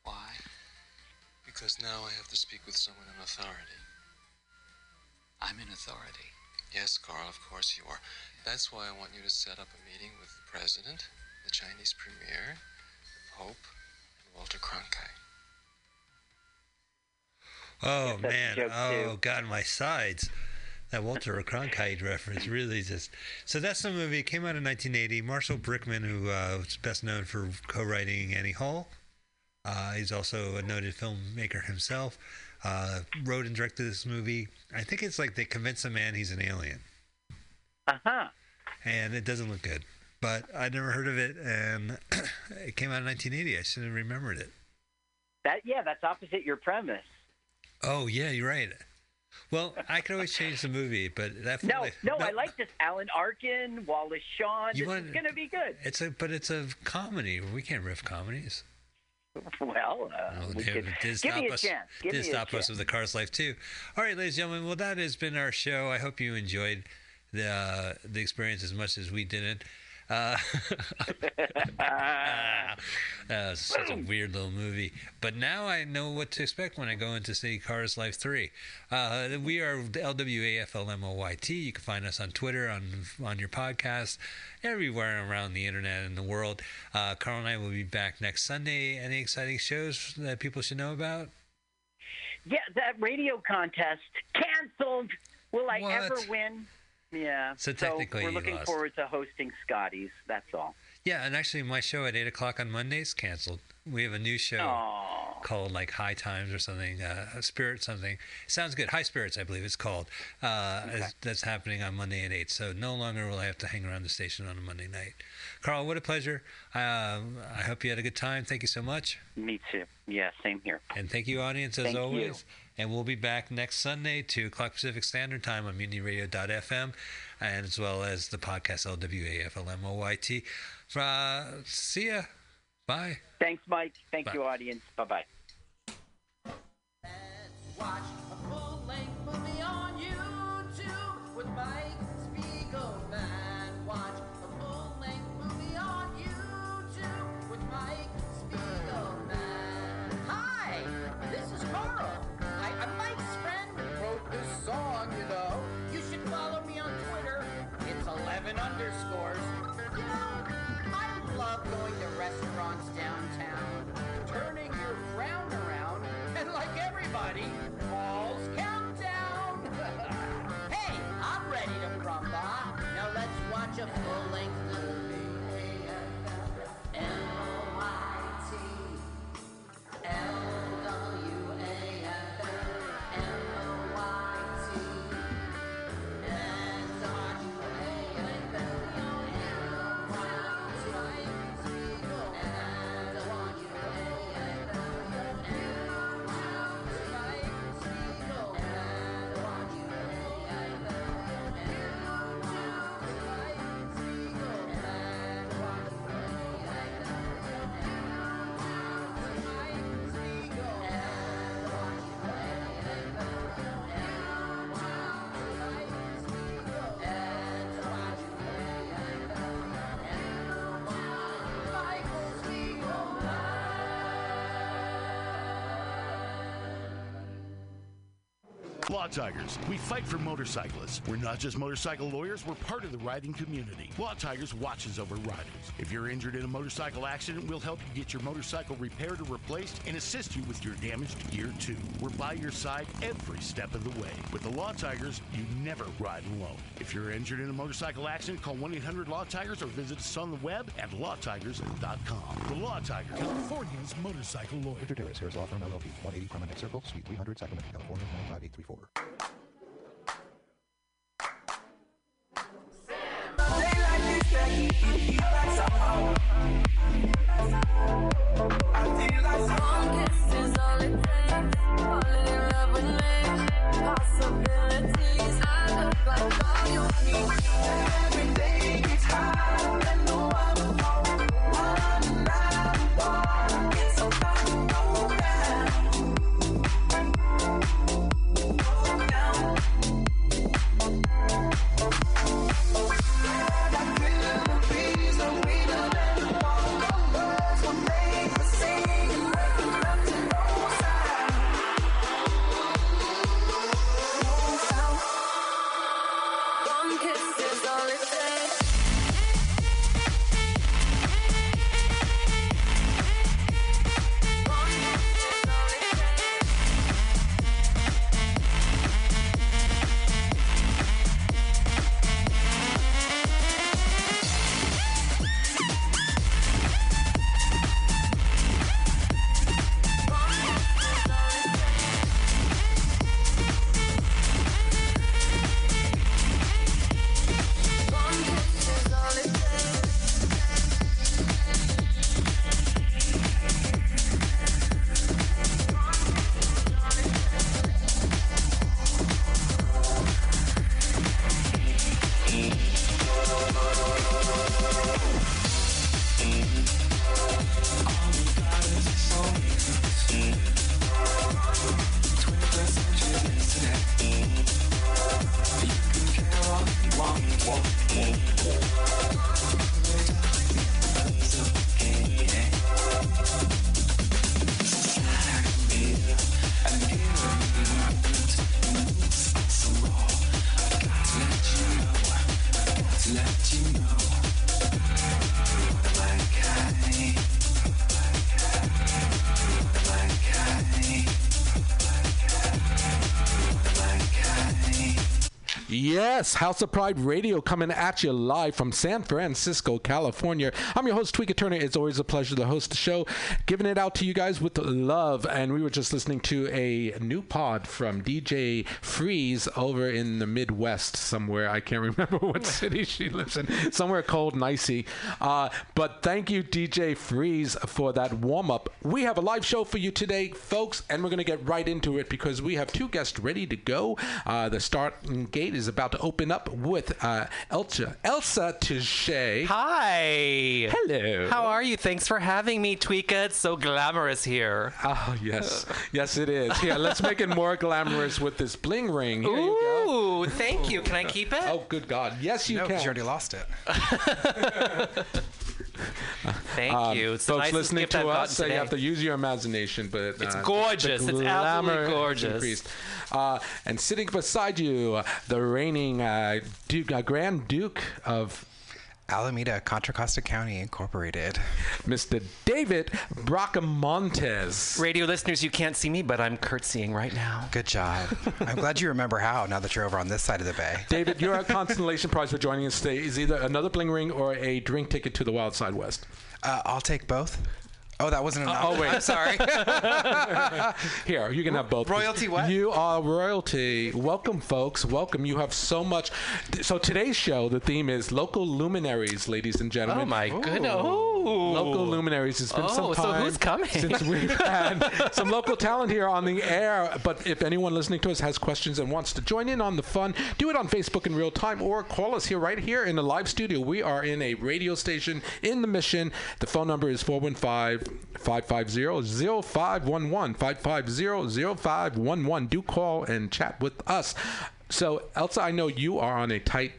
Why? Because now I have to speak with someone in authority. I'm in authority. Yes, Carl, of course you are. That's why I want you to set up a meeting with the president, the Chinese premier, the Pope, and Walter Cronkite. Oh Yes, that's a man! Oh too. god, my sides. That Walter Cronkite reference really just. So that's the movie. It came out in 1980. Marshall Brickman, who uh, was best known for co-writing Annie Hall, uh, he's also a noted filmmaker himself. Uh, wrote and directed this movie. I think it's like they convince a man he's an alien, uh huh. and it doesn't look good. But I'd never heard of it, and it came out in 1980. I shouldn't have remembered it. That yeah, that's opposite your premise. Oh yeah, you're right. Well, I could always change the movie, but that No, no, I like this. Alan Arkin, Wallace Shawn. You This want- is gonna be good. It's a, but it's a comedy. We can't riff comedies. Well, uh, Well, we it could, did give stop me a us. chance. Give did stop us with the Cars Life too. All right, ladies and gentlemen. Well, that has been our show. I hope you enjoyed the uh, the experience as much as we didn't. Uh, uh, such a weird little movie. But now I know what to expect when I go in to see Cars Life 3. Uh, we are LWAFLMOYT. You can find us on Twitter, on on your podcast, everywhere around the internet and the world. Uh, Carl and I will be back next Sunday. Any exciting shows that people should know about? Yeah, that radio contest canceled. Will I What? ever win? Yeah. So technically we're you looking forward to hosting Scotty's. That's all. Yeah, and actually, my show at 8 o'clock on Mondays canceled. We have a new show. Oh, called like High Times or something, uh, Spirit something. sounds good. High Spirits, I believe it's called. Uh, is- That's happening on Monday at 8. So no longer will I have to hang around the station on a Monday night. Carl, what a pleasure. Um, I hope you had a good time. Thank you so much. me too. Yeah, same here. And thank you, audience, as Thank you. Always. And we'll be back next Sunday, 2 o'clock Pacific Standard Time on MutinyRadio.fm, and as well as the podcast LWAFLMOYT. Uh, see ya. Bye. Thanks, Mike. Thank Bye. you, audience. Bye bye. Watch watch Tigers, we fight for motorcyclists. We're not just motorcycle lawyers, we're part of the riding community. Law Tigers watches over riders. If you're injured in a motorcycle accident, we'll help you get your motorcycle repaired or replaced and assist you with your damaged gear too. We're by your side every step of the way. With the Law Tigers, you never ride alone. If you're injured in a motorcycle accident, call 1 800 Law Tigers or visit us on the web at lawtigers.com. The Law Tigers, California's motorcycle lawyer. Victor Terrace, Harris Law Firm, LLP, 180 Promenade Circle, Suite 300, Sacramento, California, 95834. Yes, House of Pride Radio coming at you live from San Francisco, California. I'm your host, Tweeka Turner. It's always a pleasure to host the show, giving it out to you guys with love. And we were just listening to a new pod from DJ Freeze over in the Midwest somewhere. I can't remember what city she lives in, somewhere cold and icy. Uh, but thank you, DJ Freeze, for that warm up. We have a live show for you today, folks, and we're going to get right into it because we have two guests ready to go. Uh, the starting gate is about to open up with uh, Elsa Elsa Touche. Hi. Hello. How are you? Thanks for having me, Tweeka. It's so glamorous here. Oh yes, yes it is. Yeah, let's make it more glamorous with this bling ring. Here you go. Ooh, thank you. Can I keep it? Oh, good God. Yes, you no, can. because you already lost it. Thank Um, you. It's folks listening to us, so you have to use your imagination. But It's uh, gorgeous. It's absolutely gorgeous. increased. Uh, and sitting beside you, uh, the reigning uh, Duke, uh, Grand Duke of Alameda, Contra Costa County Incorporated. Mr. David Bracamontes. Radio listeners, you can't see me, but I'm curtsying right now. Good job. I'm glad you remember how now that you're over on this side of the bay. David, your consolation prize for joining us today is either another bling ring or a drink ticket to the Wild Side West. Uh, I'll take both. Oh, that wasn't uh, enough. oh, wait. I'm sorry. Here, you can have both. Royalty what? You are royalty. Welcome, folks. Welcome. You have so much. So today's show, the theme is local luminaries, ladies and gentlemen. Oh, my goodness. Ooh. Local luminaries. It's been Oh, some so time who's coming? since we've had some local talent here on the air. But if anyone listening to us has questions and wants to join in on the fun, do it on Facebook in real time or call us here right here in the live studio. We are in a radio station in the Mission. The phone number is 415 550 0511. 550 0511. Do call and chat with us. So, Elsa, I know you are on a tight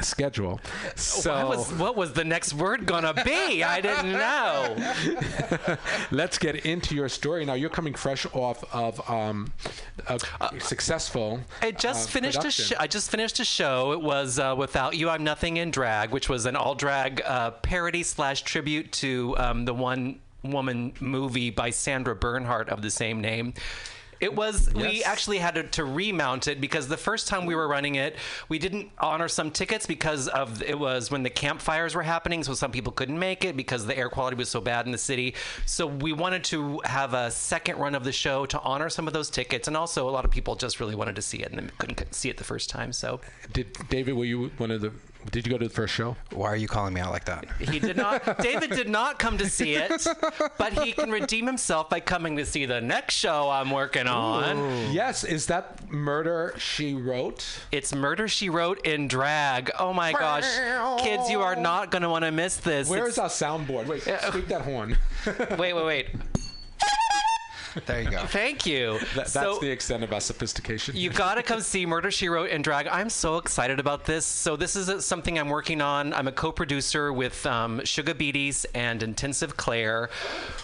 schedule. So what, was, what was the next word gonna be? I didn't know. let's get into your story now. You're coming fresh off of um, a successful. I just uh, finished a show. I just finished a show. It was uh, "Without You, I'm Nothing" in drag, which was an all drag uh, parody slash tribute to um, the one woman movie by Sandra Bernhard of the same name. It was we actually had to, to remount it because the first time we were running it, we didn't honor some tickets because of it was when the campfires were happening, so some people couldn't make it because the air quality was so bad in the city. So we wanted to have a second run of the show to honor some of those tickets, and also a lot of people just really wanted to see it and then couldn't see it the first time. So Did David? Were you one of the? Did you go to the first show? Why are you calling me out like that? he did not. David did not come to see it, but he can redeem himself by coming to see the next show I'm working on. Yes, is that Murder She Wrote? It's Murder She Wrote in drag. Oh my gosh, kids, you are not going to want to miss this. Where It's- is our soundboard? Wait, squeak that horn. wait, wait, wait. There you go. Thank you. That, that's So- the extent of our sophistication. You got to come see Murder She Wrote and drag. I'm so excited about this. So this is uh, something I'm working on. I'm a co-producer with um, Sugah Betes and Intensive Claire.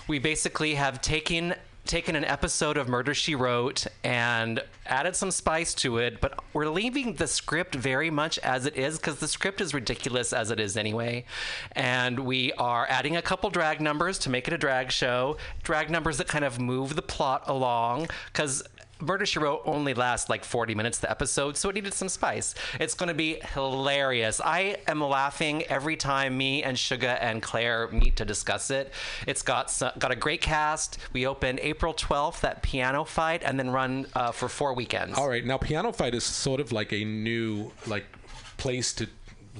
We basically have taken taken an episode of Murder She Wrote and added some spice to it, but we're leaving the script very much as it is because the script is ridiculous as it is anyway. And we are adding a couple drag numbers to make it a drag show, drag numbers that kind of move the plot along because Murder She Wrote only lasts like 40 minutes the episode, so it needed some spice. It's going to be hilarious. I am laughing every time me and Suga and Claire meet to discuss it. It's got s- got a great cast. We open April 12th at Piano Fight and then run uh, for four weekends. All right, now Piano Fight is sort of like a new like place to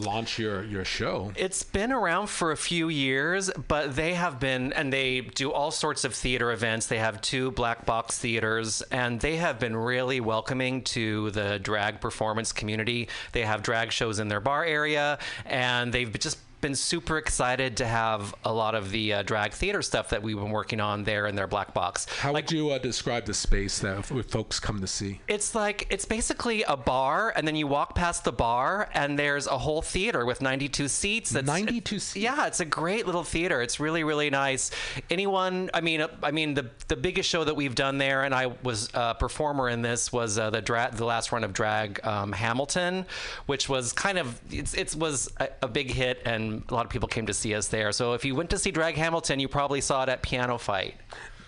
launch your your show. It's been around for a few years, but they have been, and they do all sorts of theater events. They have two black box theaters, and they have been really welcoming to the drag performance community. They have drag shows in their bar area, and they've just been super excited to have a lot of the uh, drag theater stuff that we've been working on there in their black box. How would you uh, describe the space that folks come to see? It's like it's basically a bar, and then you walk past the bar, and there's a whole theater with 92 seats. That's, 92 seats. Yeah, it's a great little theater. It's really really nice. Anyone, I mean, uh, I mean the the biggest show that we've done there, and I was a performer in this was uh, the dra- the last run of drag um, Hamilton, which was kind of it's it was a, a big hit, and a lot of people came to see us there. So if you went to see Drag Hamilton, you probably saw it at Piano Fight.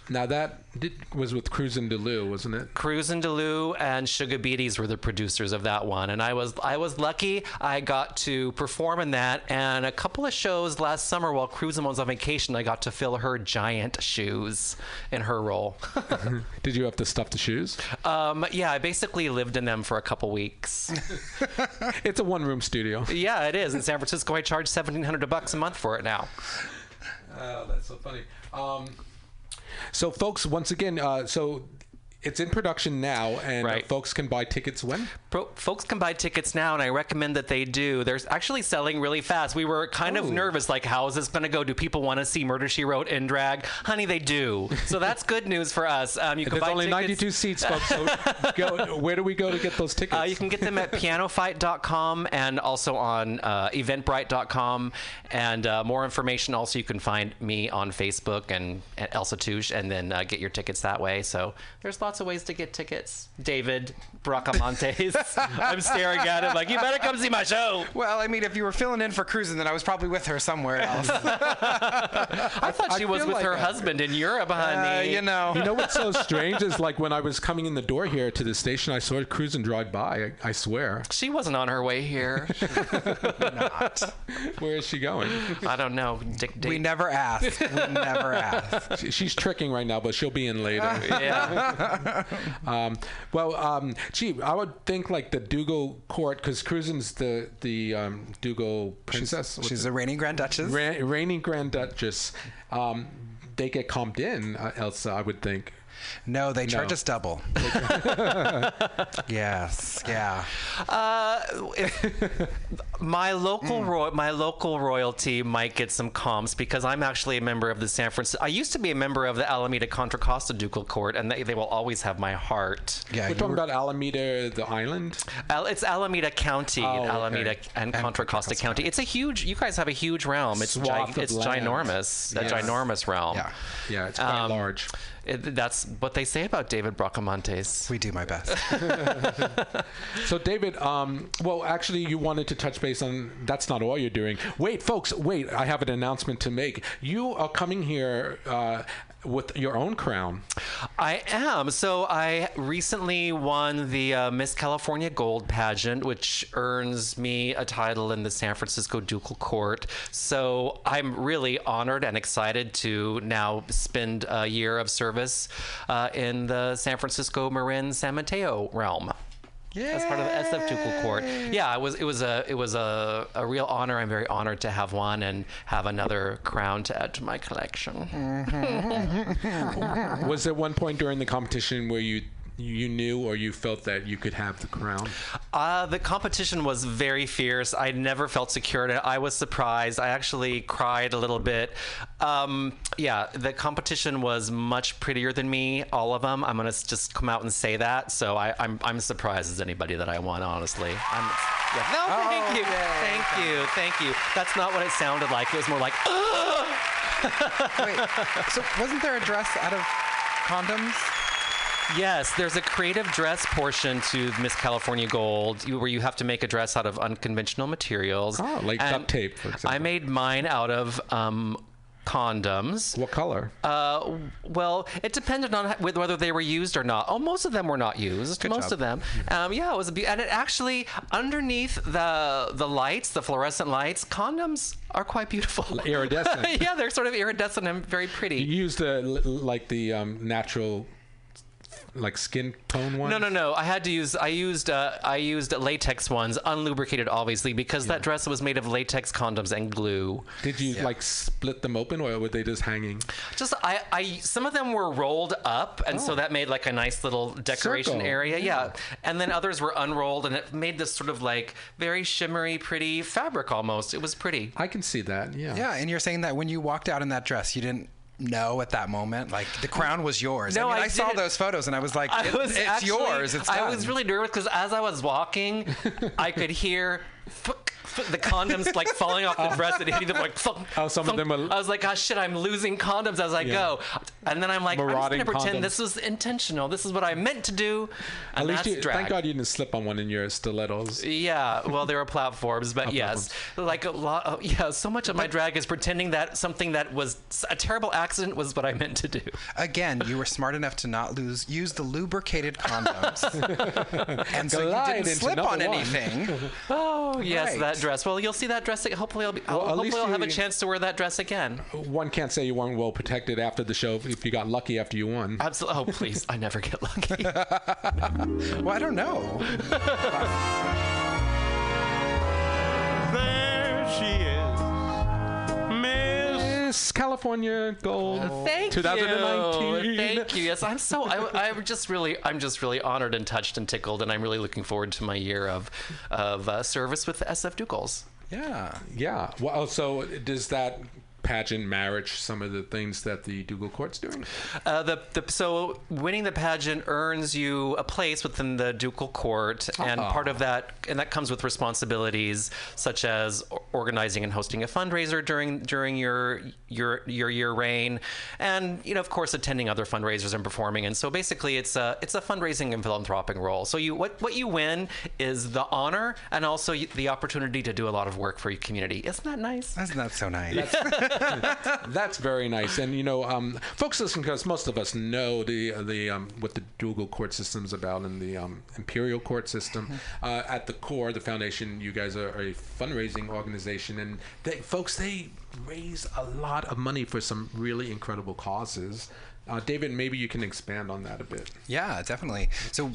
Now that did, was with Cruzin D'Loo, wasn't it? Cruzin D'Loo and Sugah Betes were the producers of that one, and I was I was lucky. I got to perform in that, and a couple of shows last summer while Cruz was on vacation. I got to fill her giant shoes in her role. Did you have to stuff the shoes? um, yeah, I basically lived in them for a couple weeks. It's a one room studio. yeah, it is in San Francisco. I charge seventeen hundred bucks a month for it now. Oh, that's so funny. Um, so, folks, once again, uh, so it's in production now, and uh, Right. folks can buy tickets when? Pro- folks can buy tickets now, and I recommend that they do. They're actually selling really fast. We were kind of Oh. nervous, like, how is this going to go? Do people want to see Murder She Wrote in drag? Honey, they do. So that's good news for us. Um, you can There's buy only tickets. 92 seats, folks. So go, where do we go to get those tickets? Uh, you can get them at pianofight.com and also on uh, eventbrite.com. And uh, more information also, you can find me on Facebook and, and Elsa Touche and then uh, get your tickets that way. So there's lots of ways to get tickets. David Bracamontes. I'm staring at him like, you better come see my show. Well, I mean, if you were filling in for Cruzin, then I was probably with her somewhere else. I thought she I was with like her that. husband in Europe, honey. Uh, you know. You know what's so strange is like when I was coming in the door here to the station, I saw her Cruzin drive by. I, I swear. She wasn't on her way here. Not. Where is she going? I don't know. Dick, we never asked. We never asked. She- She's tricking right now, but she'll be in later. Yeah. um, well, um, gee, I would think like the Ducal court because Cruzin's the the um, Ducal princess. What's She's it? a reigning Grand Duchess. Ra- reigning Grand Duchess. Um, they get comped in, uh, Elsa. I would think. No, they charge No. us double. yes, yeah. Uh, my local roy- my local royalty might get some comps because I'm actually a member of the San Francisco. I used to be a member of the Alameda Contra Costa Ducal Court, and they, they will always have my heart. Yeah, We're talking about Alameda, the island. Al- it's Alameda County, Oh, okay. Alameda and Contra Costa County. It's a huge. You guys have a huge realm. It's gi- it's land. ginormous. A ginormous realm. Yeah. Yeah, it's quite Um, large. It, that's what they say about David Bracamontes. We do my best. So, David, um, well, actually, you wanted to touch base on that's not all you're doing. Wait, folks, wait, I have an announcement to make. You are coming here uh, with your own crown. I am. So I recently won the uh, Miss California Gold pageant, which earns me a title in the San Francisco Ducal Court. So I'm really honored and excited to now spend a year of service uh, in the San Francisco Marin San Mateo realm. As part of the SF Ducal Court, yeah, it was it was a it was a, a real honor. I'm very honored to have one and have another crown to add to my collection. Mm-hmm. Was there one point during the competition where you you knew or you felt that you could have the crown? Uh, the competition was very fierce. I never felt secure. I was surprised. I actually cried a little bit. Um, yeah, the competition was much prettier than me, all of them. I'm going to just come out and say that. So I, I'm, I'm surprised as anybody that I won, honestly. I'm, yeah. No, thank Oh, you. yay. Thank you. Thank you. That's not what it sounded like. It was more like, Wait, so wasn't there a dress out of condoms? Yes, there's a creative dress portion to Miss California Gold where you have to make a dress out of unconventional materials. Oh, like And duct tape, for example. I made mine out of um, condoms. What color? Uh, well, it depended on whether they were used or not. Oh, most of them were not used. Good most job. of them. Um, yeah, it was a be- and it actually underneath the the lights, the fluorescent lights, condoms are quite beautiful. Iridescent. yeah, they're sort of iridescent and very pretty. You used the like the um, natural like skin tone one. No, no, no. I had to use. I used. Uh, I used latex ones, unlubricated, obviously, because that dress was made of latex condoms and glue. Did you like split them open or were they just hanging? Just I, I. Some of them were rolled up, and so Oh. that made like a nice little decoration Circle, area. yeah. Yeah. And then others were unrolled, and it made this sort of like very shimmery, pretty fabric almost. It was pretty. I can see that. Yeah. Yeah, and you're saying that when you walked out in that dress, you didn't know at that moment, like the crown was yours. No, I, mean, I I, saw those photos and I was like, I it- was it's actually- yours. It's I was really nervous because as I was walking, I could hear fuck, the condoms like falling off the oh. breast and hitting them like. Thunk, Oh, some of them are- I was like, oh shit, I'm losing condoms as I Yeah. go, and then I'm like, I'm just gonna pretend condoms. this was intentional. This is what I meant to do, and At least that's you, drag. thank God you didn't slip on one in your stilettos. Yeah, well, there are platforms, but Oh, yes, like a lot. Of, yeah, so much of my drag is pretending that something that was a terrible accident was what I meant to do. Again, you were smart enough to not lose, use the lubricated condoms, and so you didn't slip on one. anything. Oh yes, Right. that dress. Well, you'll see that dress. Hopefully, I'll be. Well, at hopefully, least I'll have a chance to wear that dress again. One can't say you weren't well protected after the show if you got lucky after you won. Absolutely. Oh, please! I never get lucky. well, I don't know. There she is, Miss. Miss California Gold. Thank 2019. you. Thank you. Yes, I'm so. I, I'm just really. I'm just really honored and touched and tickled, and I'm really looking forward to my year of of uh, service with the SF Ducals. Yeah. Yeah. Well, so does that pageant marriage some of the things that the Ducal Court's doing? Uh, the, the so winning the pageant earns you a place within the ducal court, and Oh. part of that and that comes with responsibilities such as organizing and hosting a fundraiser during during your your your year reign, and you know of course attending other fundraisers and performing. And so basically, it's a it's a fundraising and philanthropic role. So you what what you win is the honor and also the opportunity to do a lot of work for your community. Isn't that nice? Isn't that so nice? That's very nice. And you know, um, folks listen because most of us know the the um, what the Ducal court system is about and the um, imperial court system. Uh, at the core, the foundation, you guys are a fundraising organization, and they, folks, they raise a lot of money for some really incredible causes. Uh, David, maybe you can expand on that a bit. Yeah, definitely. So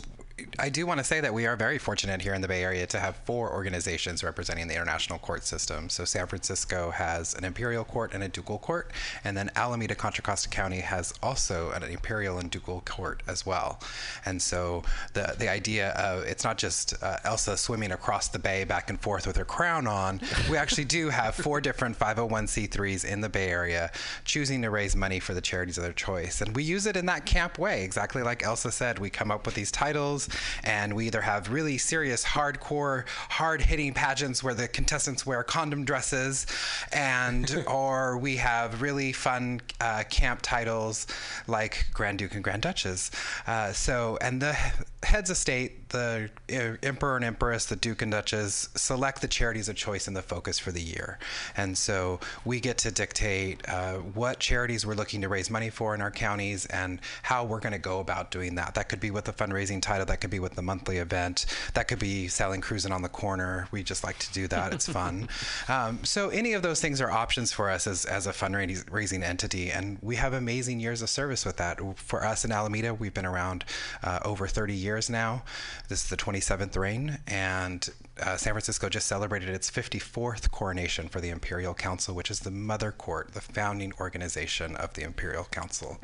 I do want to say that we are very fortunate here in the Bay Area to have four organizations representing the international court system. So San Francisco has an imperial court and a ducal court, and then Alameda Contra Costa County has also an imperial and ducal court as well. And so the the idea of it's not just uh, Elsa swimming across the bay back and forth with her crown on. We actually do have four different 501c3s in the Bay Area choosing to raise money for the charities of their choice, and we use it in that camp way, exactly like Elsa said. We come up with these titles, and we either have really serious, hardcore, hard-hitting pageants where the contestants wear condom dresses, and or we have really fun uh, camp titles like Grand Duke and Grand Duchess. Uh, so, and the heads of state, the uh, emperor and empress, the duke and duchess, select the charities of choice and the focus for the year. And so we get to dictate uh, what charities we're looking to raise money for in our counties and how we're going to go about doing that. That could be with a fundraising title, that could be with the monthly event, that could be selling cruising on the corner. We just like to do that. It's fun. um, so any of those things are options for us as, as a fundraising entity. And we have amazing years of service with that. For us in Alameda, we've been around uh, over 30 years now. This is the 27th reign, and uh, San Francisco just celebrated its 54th coronation for the Imperial Council, which is the mother court, the founding organization of the Imperial Council.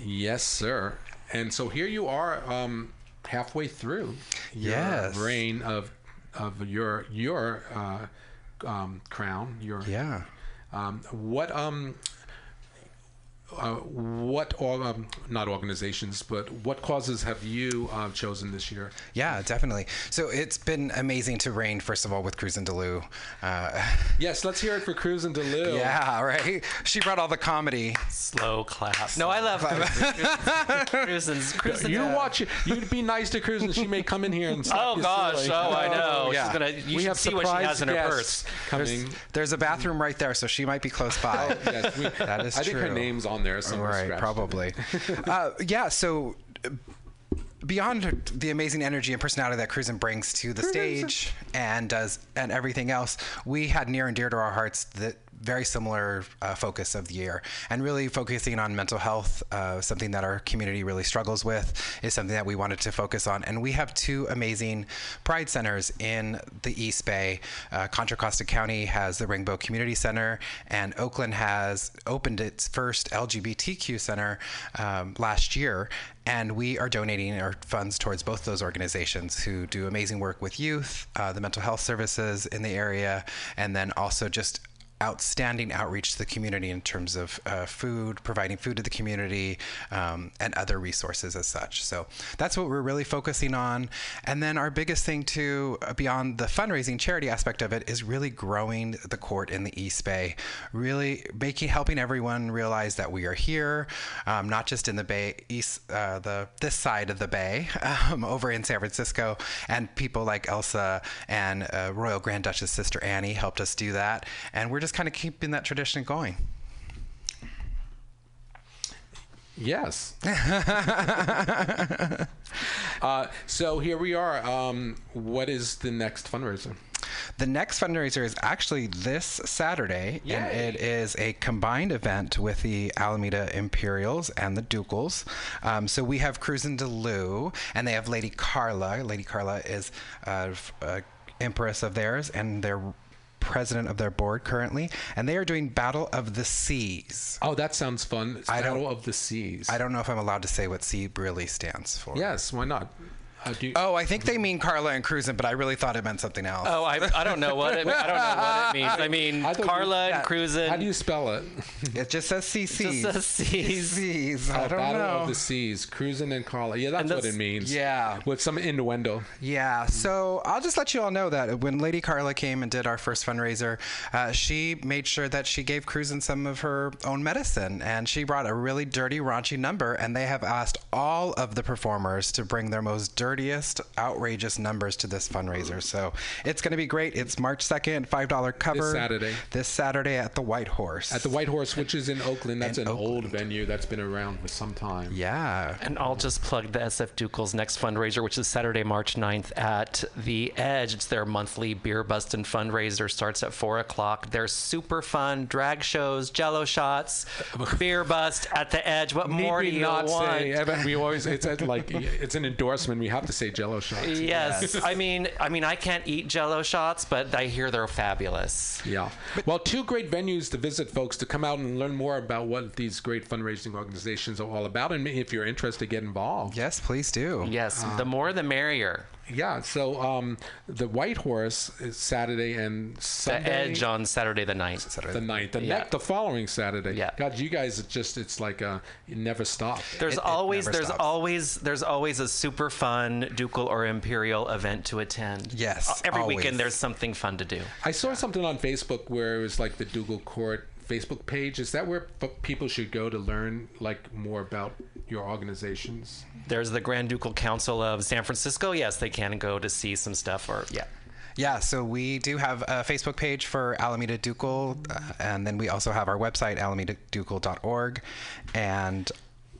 Yes, sir. And so here you are, um, halfway through your Yes. reign of of your your uh, um, crown. Your yeah. Um, what um. Uh, what all, um, not organizations, but what causes have you uh, chosen this year? Yeah, definitely. So it's been amazing to reign, first of all, with Cruzin D'Loo. Uh, yes, let's hear it for Cruzin D'Loo. Yeah, right. She brought all the comedy. Slow clap. No, I love Cruzin's. Cruzin's You watch it. You'd be nice to Cruz, and she may come in here and. slap Oh, you gosh. silly. Oh, I know. She's gonna- you we should have see what she has in her purse. Coming. There's, there's a bathroom right there, so she might be close by. yes, we- that is I think her name's on there somewhere Right, probably. uh, yeah, so uh, beyond the amazing energy and personality that Cruzin brings to the stage and does and everything else, we had near and dear to our hearts the very similar uh, focus of the year. And really focusing on mental health uh, something that our community really struggles with is something that we wanted to focus on. And we have two amazing pride centers in the east bay. Uh, contra costa county has the rainbow community center and oakland has opened its first lgbtq center um, last year. And we are donating our funds towards both those organizations who do amazing work with youth uh, the mental health services in the area and then also just outstanding outreach to the community in terms of uh, food, providing food to the community, um, and other resources as such. So that's what we're really focusing on. And then our biggest thing, too, uh, beyond the fundraising charity aspect of it, is really growing the court in the East Bay, really making helping everyone realize that we are here, um, not just in the Bay East, uh, the this side of the Bay, um, over in San Francisco, and people like Elsa and uh, Royal Grand Duchess Sister Annie helped us do that, and we're just kind of keeping that tradition going. Yes. uh, so here we are. Um, what is the next fundraiser? The next fundraiser is actually this Saturday, and it is a combined event with the Alameda Imperials and the Ducals. Um, so we have Cruzin D'Loo, and they have Lady Carla. Lady Carla is uh, uh, empress of theirs, and they're president of their board currently, and they are doing Battle of the Seas. Oh, that sounds fun. It's I Battle of the Seas. I don't know if I'm allowed to say what sea really stands for. Yes, why not? Uh, do you- Oh, I think they mean Carla and Cruzin', but I really thought it meant something else. Oh, I, I don't know what it, I don't know what it means. I mean, I thought you- Carla and Cruzin. How do you spell it? It just says CCs. Just says C's. C's. I Oh, don't Battle know. of the Seas, Cruzin and Carla. Yeah, that's, And what it means. Yeah. with some innuendo. Yeah, so I'll just let you all know that when Lady Carla came and did our first fundraiser, uh, she made sure that she gave Cruzin some of her own medicine, and she brought a really dirty, raunchy number, and they have asked all of the performers to bring their most dirty absurdest, outrageous numbers to this fundraiser. So it's going to be great. It's March 2nd, $5 cover. Saturday. This Saturday at the White Horse. At the White Horse, which is in Oakland. That's In an old venue that's been around for some time. Yeah. And I'll just plug the SF Ducal's next fundraiser, which is Saturday, March 9th at The Edge. It's their monthly beer bustin' fundraiser. Starts at 4 o'clock. They're super fun. Drag shows, jello shots, beer bust at The Edge. What Need more do you not want? say? Evan, we always it's a, like it's an endorsement. We have to say Jello shots. Yes. I mean, I mean, I can't eat jello shots, but I hear they're fabulous. Yeah. Well, two great venues to visit, folks, to come out and learn more about what these great fundraising organizations are all about. And if you're interested, get involved. Yes, please do. Yes, Uh, the more the merrier. Yeah. So um, the White Horse is Saturday and Sunday. The Edge on Saturday the 9th. the ninth, the Yeah. next, the following Saturday. Yeah. God, you guys, it's just it's like you never stop. There's always there's always there's always a super fun ducal or imperial event to attend. Yes, every always. weekend there's something fun to do. I saw something on Facebook where it was like the Ducal Court Facebook page. Is that where p- people should go to learn like more about your organizations? There's the Grand Ducal Council of San Francisco. Yes, they can go to see some stuff or yeah. Yeah, so we do have a Facebook page for Alameda Ducal, uh, and then we also have our website, alamedaducal.org. And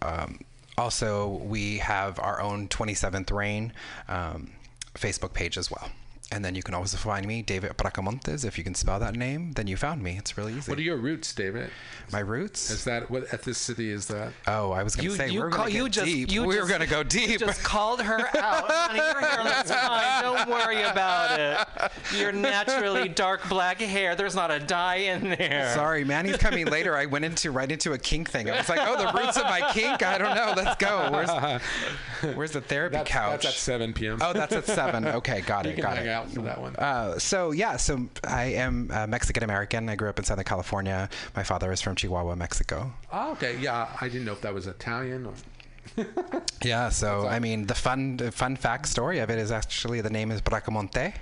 um, also, we have our own 27th Reign um, Facebook page as well. And then you can also find me, David Bracamontes. If you can spell that name, then you found me. It's really easy. What are your roots, David? My roots? Is that what ethnicity is that? Oh, I was going to say you we're call- going to you get just- deep. you we were just- going to go you just called her out. Honey, your hair looks fine. Don't worry about it. Your naturally dark black hair. There's not a dye in there. Sorry, Manny's coming later. I went into right into a kink thing. I was like, oh, the roots of my kink. I don't know. Let's go. Where's, where's the therapy That's, couch? that's at 7 p.m. Oh, that's at seven. Okay, got it. got it. Out for that one. Uh, so yeah, so I am uh, Mexican American. I grew up in Southern California. My father is from Chihuahua, Mexico. Oh, okay. Yeah, I didn't know if that was Italian or. Yeah, so I mean, the fun the fun fact story of it is actually the name is Bracamonte,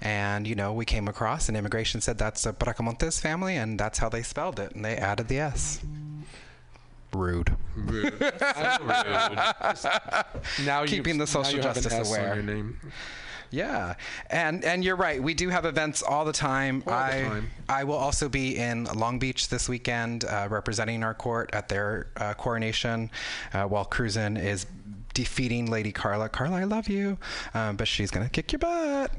and you know we came across and immigration said that's a Bracamontes family, and that's how they spelled it, and they added the S. Rude. Rude. That's rude. Just- now you- keeping the social you have an justice aware. Yeah, and and you're right. We do have events all the time. All the I time. I will also be in Long Beach this weekend, uh, representing our court at their uh, coronation, uh, while Cruzin is defeating Lady Carla. Carla, I love you, um, but she's gonna kick your butt.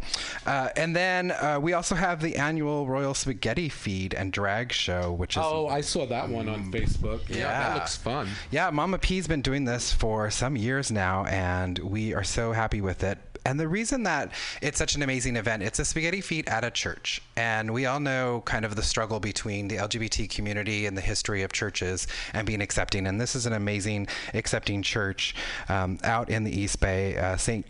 Uh, and then uh, we also have the annual Royal Spaghetti Feed and Drag Show, which is Oh, I saw that one on Facebook. Yeah, that looks fun. yeah, Mama P's been doing this for some years now, and we are so happy with it. And the reason that it's such an amazing event, it's a spaghetti feed at a church. And we all know kind of the struggle between the LGBT community and the history of churches and being accepting. And this is an amazing accepting church um, out in the East Bay, uh, St.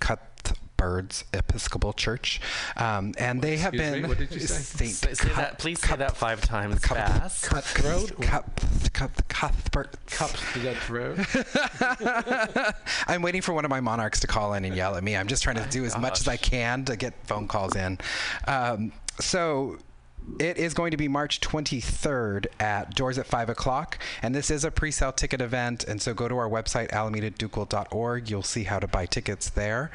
Cuthbert's Episcopal Church. Um, and they have Excuse me, been. what did you say? Saint Say, say that. Please say that five times fast. Cutthroat? Cuth- Cuth- Cuthbert. Cup to that throat. I'm waiting for one of my monarchs to call in and yell at me. I'm just trying to do as much as I can to get phone calls in. Um, so it is going to be March 23rd at doors at 5 o'clock. And this is a pre sale ticket event. And so go to our website, alamedaducal.org. You'll see how to buy tickets there.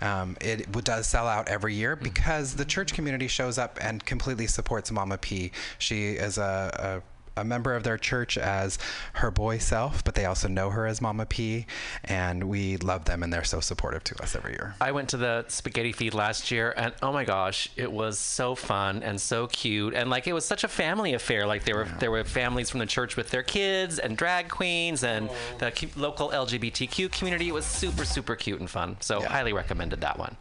Um, it does sell out every year because the church community shows up and completely supports Mama P. She is a, a a member of their church as her boy self, but they also know her as Mama P, and we love them, and they're so supportive to us every year. I went to the spaghetti feed last year, and oh my gosh, it was so fun and so cute, and like it was such a family affair. Like there were there were families from the church with their kids and drag queens and oh. the local LGBTQ community. It was super super cute and fun. So highly recommended that one.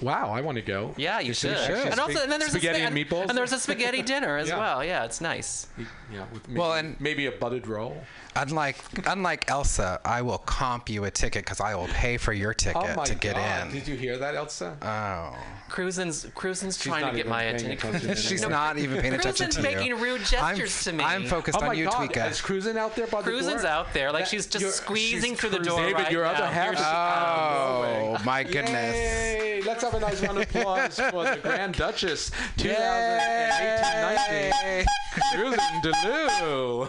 Wow, I want to go. Yeah, you Is should. there And also, and then there's spaghetti a, and meatballs. and there's a spaghetti dinner as Yeah. well. Yeah, it's nice. Yeah, with maybe, Well, and- maybe a buttered roll. Unlike unlike Elsa, I will comp you a ticket because I will pay for your oh ticket oh my to get God. in. Did you hear that, Elsa? Oh, Cruzin's Cruzin's trying to get even my paying attention. attention she's anymore. not even paying attention to you. making rude I'm, gestures to me. I'm focused Oh my on you, God, Tweeka. is Cruzin out there by the Cruzin's door? out there, like That- she's just squeezing she's through the door David, right your now. other half Here is Oh my goodness! Yay, let's let's have a nice round of applause for the Grand Duchess 2018-19. Cruzin D'Loo.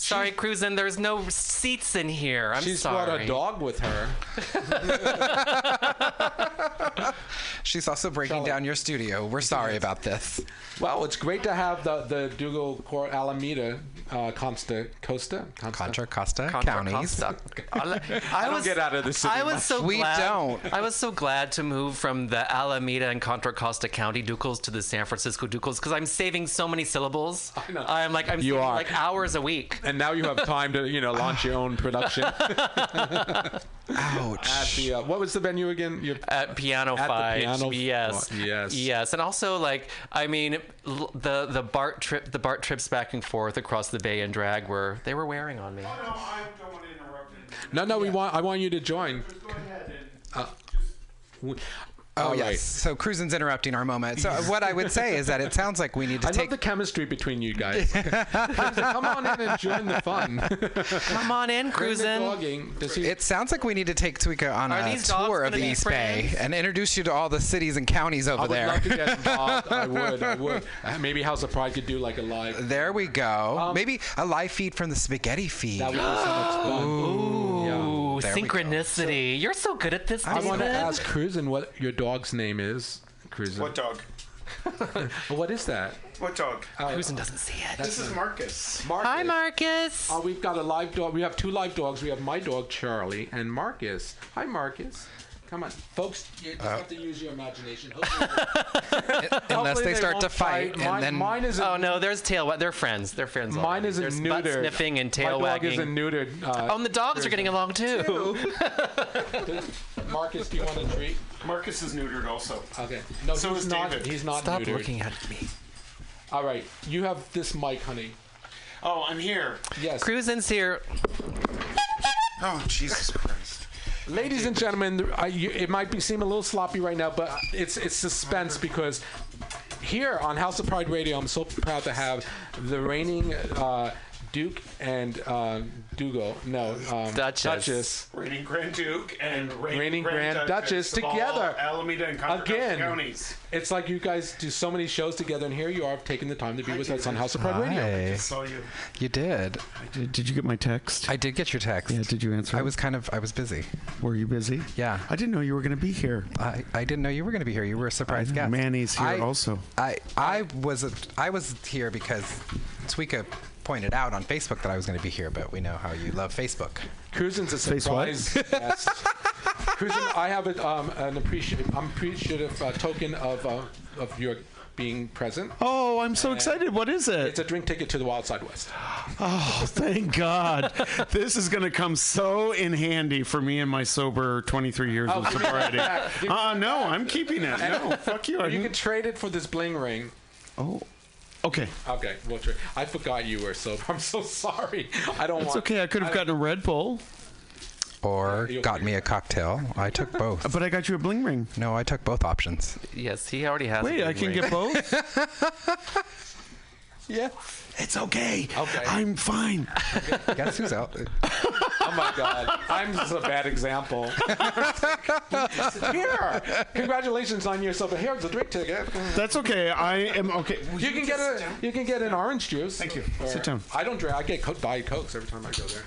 Sorry, Cruzin, there's no seats in here. I'm She's sorry. brought a dog with her. She's also breaking down your studio. We're sorry about this. Well, it's great to have the the Ducal Court Alameda uh, Consta Costa Contra Costa Contra counties. Costa. I, don't get out of the city. I was much. so We glad, don't. I was so glad to move from the Alameda and Contra Costa County Ducals to the San Francisco Ducals because I'm saving so many syllables. I know. I'm like I'm You saving are. like hours a week. And now you have time to you know launch your own production. Ouch. At the uh, what was the venue again? Your, At Piano At the Fight, Piano- yes, oh, yes. yes, and also like I mean l- the the BART trip, the BART trips back and forth across the bay in drag were they were wearing on me. no, no, we want. I want you to join. Uh, we- Oh all yes. right. So Cruzin's interrupting our moment. So what I would say is that it sounds like we need to I take love the chemistry between you guys. Come on in and join the fun. Come on in, Bring the Cruzin. dogging. Does he- It sounds like we need to take Tweeka on Are a tour of the East Bay and introduce you to all the cities and counties over I would there. love to get involved. I would. I would. Uh, Maybe House of Pride could do like a live. There we go. Maybe a live feed from the spaghetti feed. That would be so much fun. Ooh, Yeah. There we go. synchronicity. You're so good at this, I want to ask Cruzin what your dog's name is. Cruzin. What dog? What is that? What dog? Uh, Cruzin doesn't see it. This is Marcus. Marcus. Hi, Marcus. Oh, we've got a live dog. We have two live dogs. We have my dog Charlie and Marcus. Hi, Marcus. Come on, folks. You just have to use your imagination. Hopefully, Unless hopefully they start to fight, and Mine, then mine is. Oh no, there's tail. wa- They're friends. They're friends. Mine already. isn't There's neutered. butt sniffing and tail my dog wagging. isn't neutered. Uh, oh, and the dogs are getting along too. Marcus, do you want a treat? Marcus is neutered also. Okay. No, So he's is not. David. He's not Stop neutered. looking at me. All right, you have this mic, honey. Oh, I'm here. Yes. Cruzin's here. Oh, Jesus Christ. Ladies and gentlemen, I, you, it might be seem a little sloppy right now, but it's it's suspense because here on House of Pride Radio, I'm so proud to have the reigning uh, Duke and uh, Ducal, no, um, Duchess. Duchess, Reigning Grand Duke and reigning, Reigning Grand Duchess of all together. Alameda and Contra Costa Again. counties. It's like you guys do so many shows together, and here you are taking the time to be with us on House of Pride Radio. Hi. Saw you. You did. Did, did you get my text? I did get your text. yeah, did you answer? I was kind of I was busy. Were you busy? Yeah. I didn't know you were going to be here. I, I didn't know you were going to be here. You were a surprise guest. Manny's here I- also. I I was a, I was here because Tweeka pointed out on Facebook that I was going to be here, but we know how you love Facebook. Cruzin's a Face surprise guest. Cruzin, I have a, um, an appreciative, I'm appreciative uh, token of uh, of your being present. Oh, I'm so excited. What is it? It's a drink ticket to the Wild Side West. Oh, thank God. this is going to come so in handy for me and my sober 23 years Oh, of give me that sobriety. back. Give- Uh, no, I'm keeping it. No, fuck you. You can trade it for this bling ring. oh, okay. Okay, we'll trade. I forgot you were sober. I'm so sorry. I don't want. It's want. okay. I could have gotten a Red Bull, Or you'll got me a cocktail. I took both. but I got you a bling ring. No, I took both options. Yes, he already has. a Wait, I can ring. get both? Yeah. It's okay. Okay. I'm fine. Guess who's out? Oh my God, I'm just a bad example. Here, congratulations on your sober. Here's a drink ticket. That's okay. I am okay. You can get a. You can get an orange juice. Thank you. Or- Sit down. I don't drink. I get co- diet cokes every time I go there.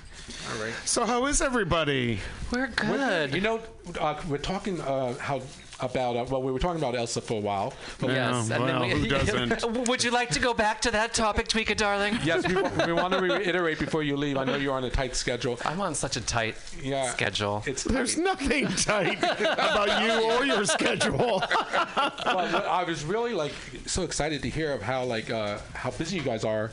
All right. So, how is everybody? We're good. You know, uh, we're talking uh, how about uh, well, we were talking about Elsa for a while. But Yes, Yeah, and well, then we, who doesn't? Would you like to go back to that topic, Tweeka, darling? yes, we, wa- we want to reiterate before you leave. I know you're on a tight schedule. I'm on such a tight Yeah. schedule. It's There's nothing tight about you or your schedule. well, what- I was really like so excited to hear of how like uh, how busy you guys are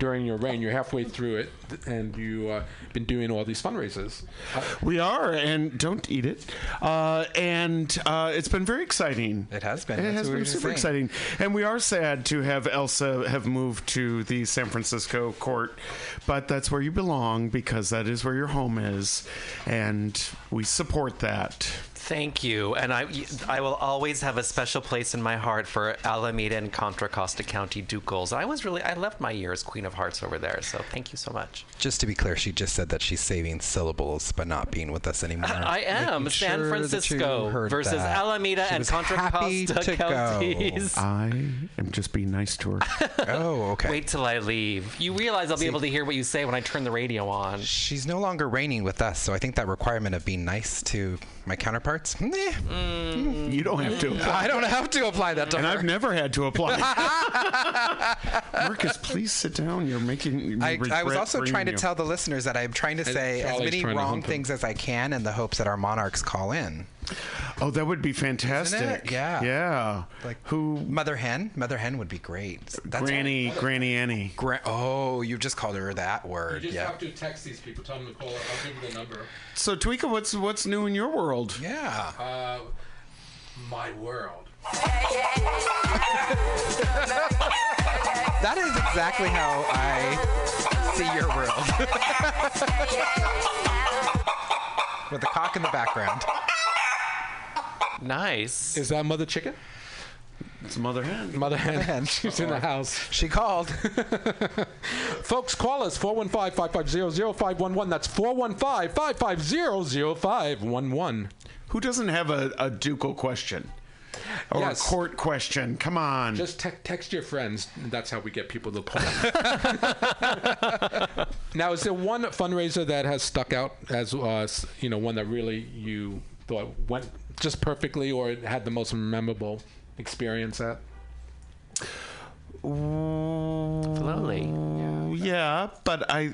during your reign. You're halfway through it, and you uh, been doing all these fundraisers. Uh, We are, and don't eat it. Uh, and uh, it's been very exciting. It has been. It That's has what we been super saying. exciting, and we are sad to have Elsa have moved to the San Francisco court, but that's where you belong because that is where your home is, and we support that. Thank you, and I, I will always have a special place in my heart for Alameda and Contra Costa County Ducals. I was really, I left my year as Queen of Hearts over there, so thank you so much. Just to be clear, she just said that she's saving syllables but not being with us anymore. I am Making San sure Francisco versus that. Alameda She and Contra Costa to go. I am just being nice to her. oh, okay. Wait till I leave. You realize I'll be See- able to hear what you say when I turn the radio on. She's no longer reigning with us, so I think that requirement of being nice to my counterparts, meh. Mm. You don't have to. Apply. I don't have to apply that to and her. I've never had to apply. Marcus, please sit down. You're making. I, I was also trying to you. tell the listeners that I'm trying to say as many wrong things as I can in the hopes that our monarchs call in. Oh, that would be fantastic. Yeah. Yeah. Like who? Mother Hen. Mother Hen would be great. That's Granny, Granny Annie. Gra- oh, you just called her that word. You just yeah. Have to text these people. Tell them to call. I'll give you the number. So, Tweeka, what's what's new in your world? Yeah. Uh, my world. That is exactly how I see your world. With the cock in the background. Nice. Is that Mother Chicken? It's Mother Hen. Mother Hen. She's in the house. She called. Folks, call us 415-550-0511. That's 415-550-0511. Who doesn't have a, a ducal question? Or Yes. a court question? Come on. Just te- text your friends. That's how we get people to call. now, is there one fundraiser that has stuck out as uh, you know one that really you thought went just perfectly, or had the most memorable experience at? Slowly. Yeah, but I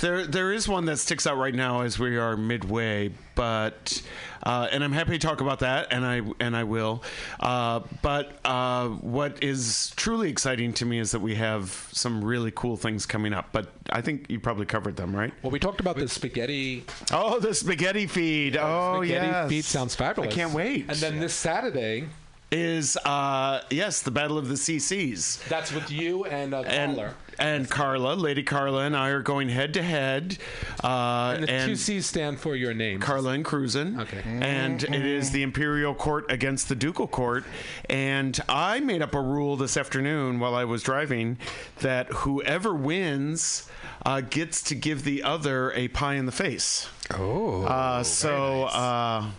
there there is one that sticks out right now as we are midway, but uh, and I'm happy to talk about that, and I and I will. Uh, but uh, what is truly exciting to me is that we have some really cool things coming up. But I think you probably covered them, right? Well, we talked about the spaghetti. Oh, the spaghetti feed. Oh, spaghetti yes. feed sounds fabulous. I can't wait. And then this Saturday is uh, yes, the Battle of the CCs. That's with you and uh, and Carla. and Carla, Lady Carla, and I are going head to head. Uh, And the two C's stand for your name. Carla and Cruzin. Okay. And it is the Imperial Court against the Ducal Court. And I made up a rule this afternoon while I was driving that whoever wins uh, gets to give the other a pie in the face. Oh. Uh, so uh,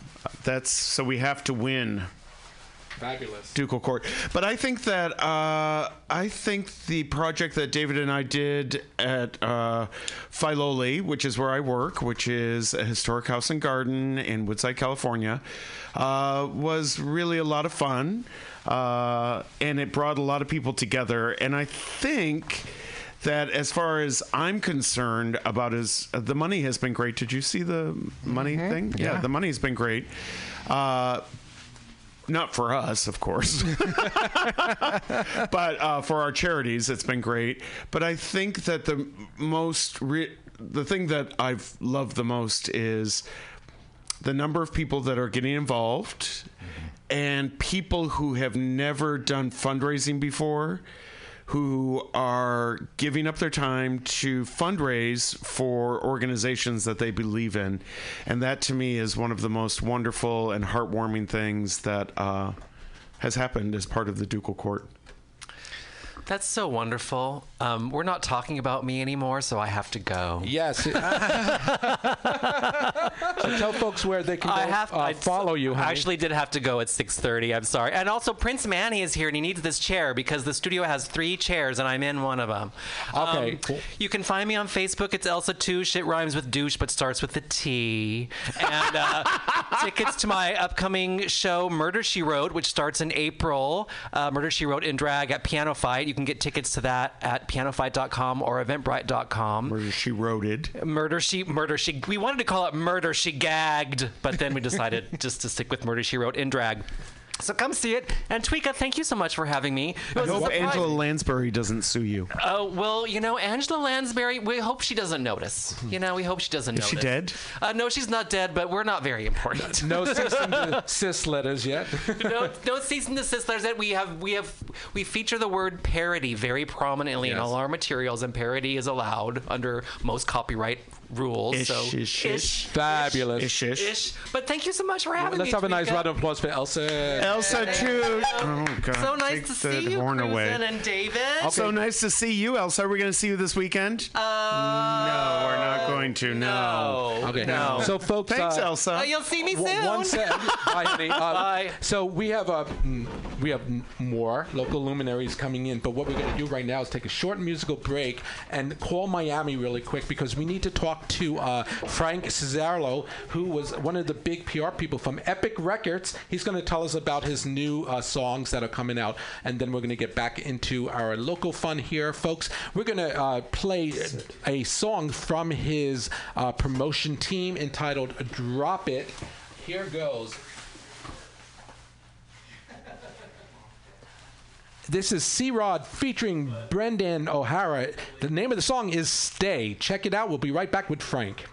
that's so we have to win. Fabulous. Ducal Court. But I think that uh, I think the project that David and I did at uh, Filoli, which is where I work, which is a historic house and garden in Woodside, California, uh, was really a lot of fun, uh, and it brought a lot of people together. And I think that as far as I'm concerned about is uh, the money has been great. Did you see the money thing? Yeah. the money has been great. Uh, not for us, of course, but uh, for our charities, it's been great. But I think that the most, re- the thing that I've loved the most is the number of people that are getting involved and people who have never done fundraising before who are giving up their time to fundraise for organizations that they believe in. And that to me is one of the most wonderful and heartwarming things that uh, has happened as part of the Ducal Court. That's so wonderful. Um, we're not talking about me anymore, so I have to go. Yes. so tell folks where they can go, I have uh, I follow you. Honey. actually did have to go at 6:30. I'm sorry. And also Prince Manny is here and he needs this chair because the studio has 3 chairs and I'm in one of them. Okay, Um, cool. You can find me on Facebook. It's Elsa Touche. It rhymes with douche but starts with the T. And uh, tickets to my upcoming show Murder She Wrote, which starts in April. Uh, Murder She Wrote in drag at Piano Fight. You can get tickets to that at pianofight.com or eventbrite.com. Murder She Wrote It. Murder She Murder She. We wanted to call it Murder She Gagged, but then we decided just to stick with Murder She Wrote in drag. So come see it. And Tweeka, thank you so much for having me. It I was a hope surprise. Angela Lansbury doesn't sue you. Oh well, you know Angela Lansbury. We hope she doesn't notice. You know, we hope she doesn't Is she dead? Uh, no, she's not dead, but we're not very important. no cease and desist letters yet. no, no cease and desist letters. That we have, we have, we feature the word parody very prominently in all our materials, and parody is allowed under most copyright rules. Ish, so ish, ish. Fabulous. Ish, ish. ish. But thank you so much for having me. Let's have a nice round of applause for Elsa. Elsa too. Oh God! So nice take to see you, horn away. And David. So nice to see you, Elsa. Are we going to see you this weekend? Uh, no, we're not going to. No. Okay. No. So, folks, Thanks, uh, Elsa. Oh, you'll see me One- soon. One sec. Bye, honey. Uh, Bye. So we have uh, mm, we have more local luminaries coming in, but what we're going to do right now is take a short musical break and call Miami really quick because we need to talk to uh, Frank Cesarlo, who was one of the big PR people from Epic Records. He's going to tell us about his new uh, songs that are coming out, and then we're going to get back into our local fun here, folks. We're going to uh, play a song from his uh, promotion team entitled "Drop It." Here goes. This is C Rod featuring Brendan O'Hara. The name of the song is Stay. Check it out. We'll be right back with Frank.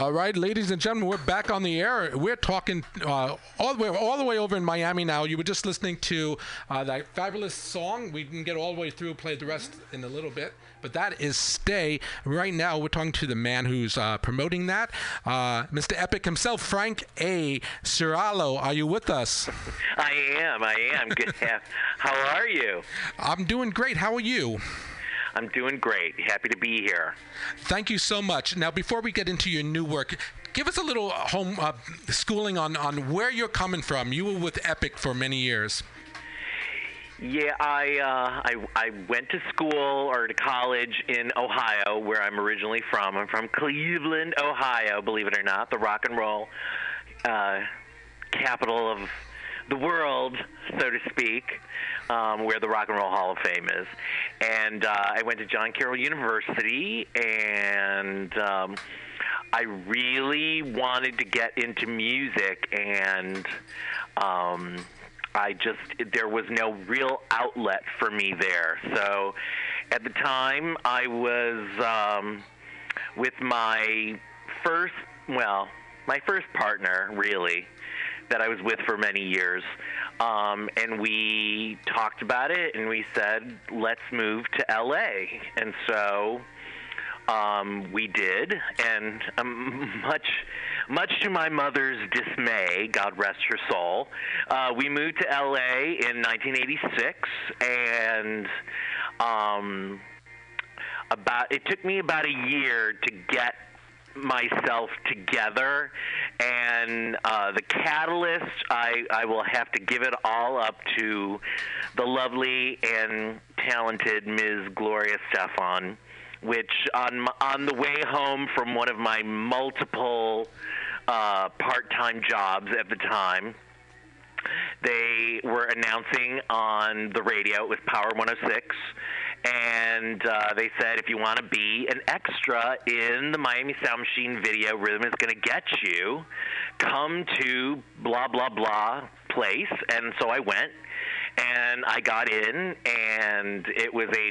All right, ladies and gentlemen, we're back on the air. We're talking uh, all the way all the way over in Miami now. You were just listening to uh, that fabulous song. We didn't get all the way through. Play the rest in a little bit, but that is "Stay." Right now, we're talking to the man who's uh, promoting that, uh, Mr. Epic himself, Frank A. Ciralo. Are you with us? I am. I am. Good. How are you? I'm doing great. How are you? I'm doing great. Happy to be here. Thank you so much. Now, before we get into your new work, give us a little home uh, schooling on, on where you're coming from. You were with Epic for many years. Yeah, I, uh, I I went to school or to college in Ohio, where I'm originally from. I'm from Cleveland, Ohio. Believe it or not, the rock and roll uh, capital of the world, so to speak, um, where the Rock and Roll Hall of Fame is. And uh, I went to John Carroll University, and um, I really wanted to get into music, and um, I just there was no real outlet for me there. So at the time, I was um, with my first, well, my first partner, really, that I was with for many years. Um, and we talked about it and we said, let's move to LA. And so um, we did, and um, much, much to my mother's dismay, God rest her soul, uh, we moved to LA in 1986, and um, about it took me about a year to get myself together and uh, the catalyst I, I will have to give it all up to the lovely and talented ms gloria estefan which on on the way home from one of my multiple uh, part-time jobs at the time they were announcing on the radio. It was Power 106. And uh, they said, if you want to be an extra in the Miami Sound Machine video, Rhythm is going to get you. Come to blah, blah, blah place. And so I went and I got in, and it was a,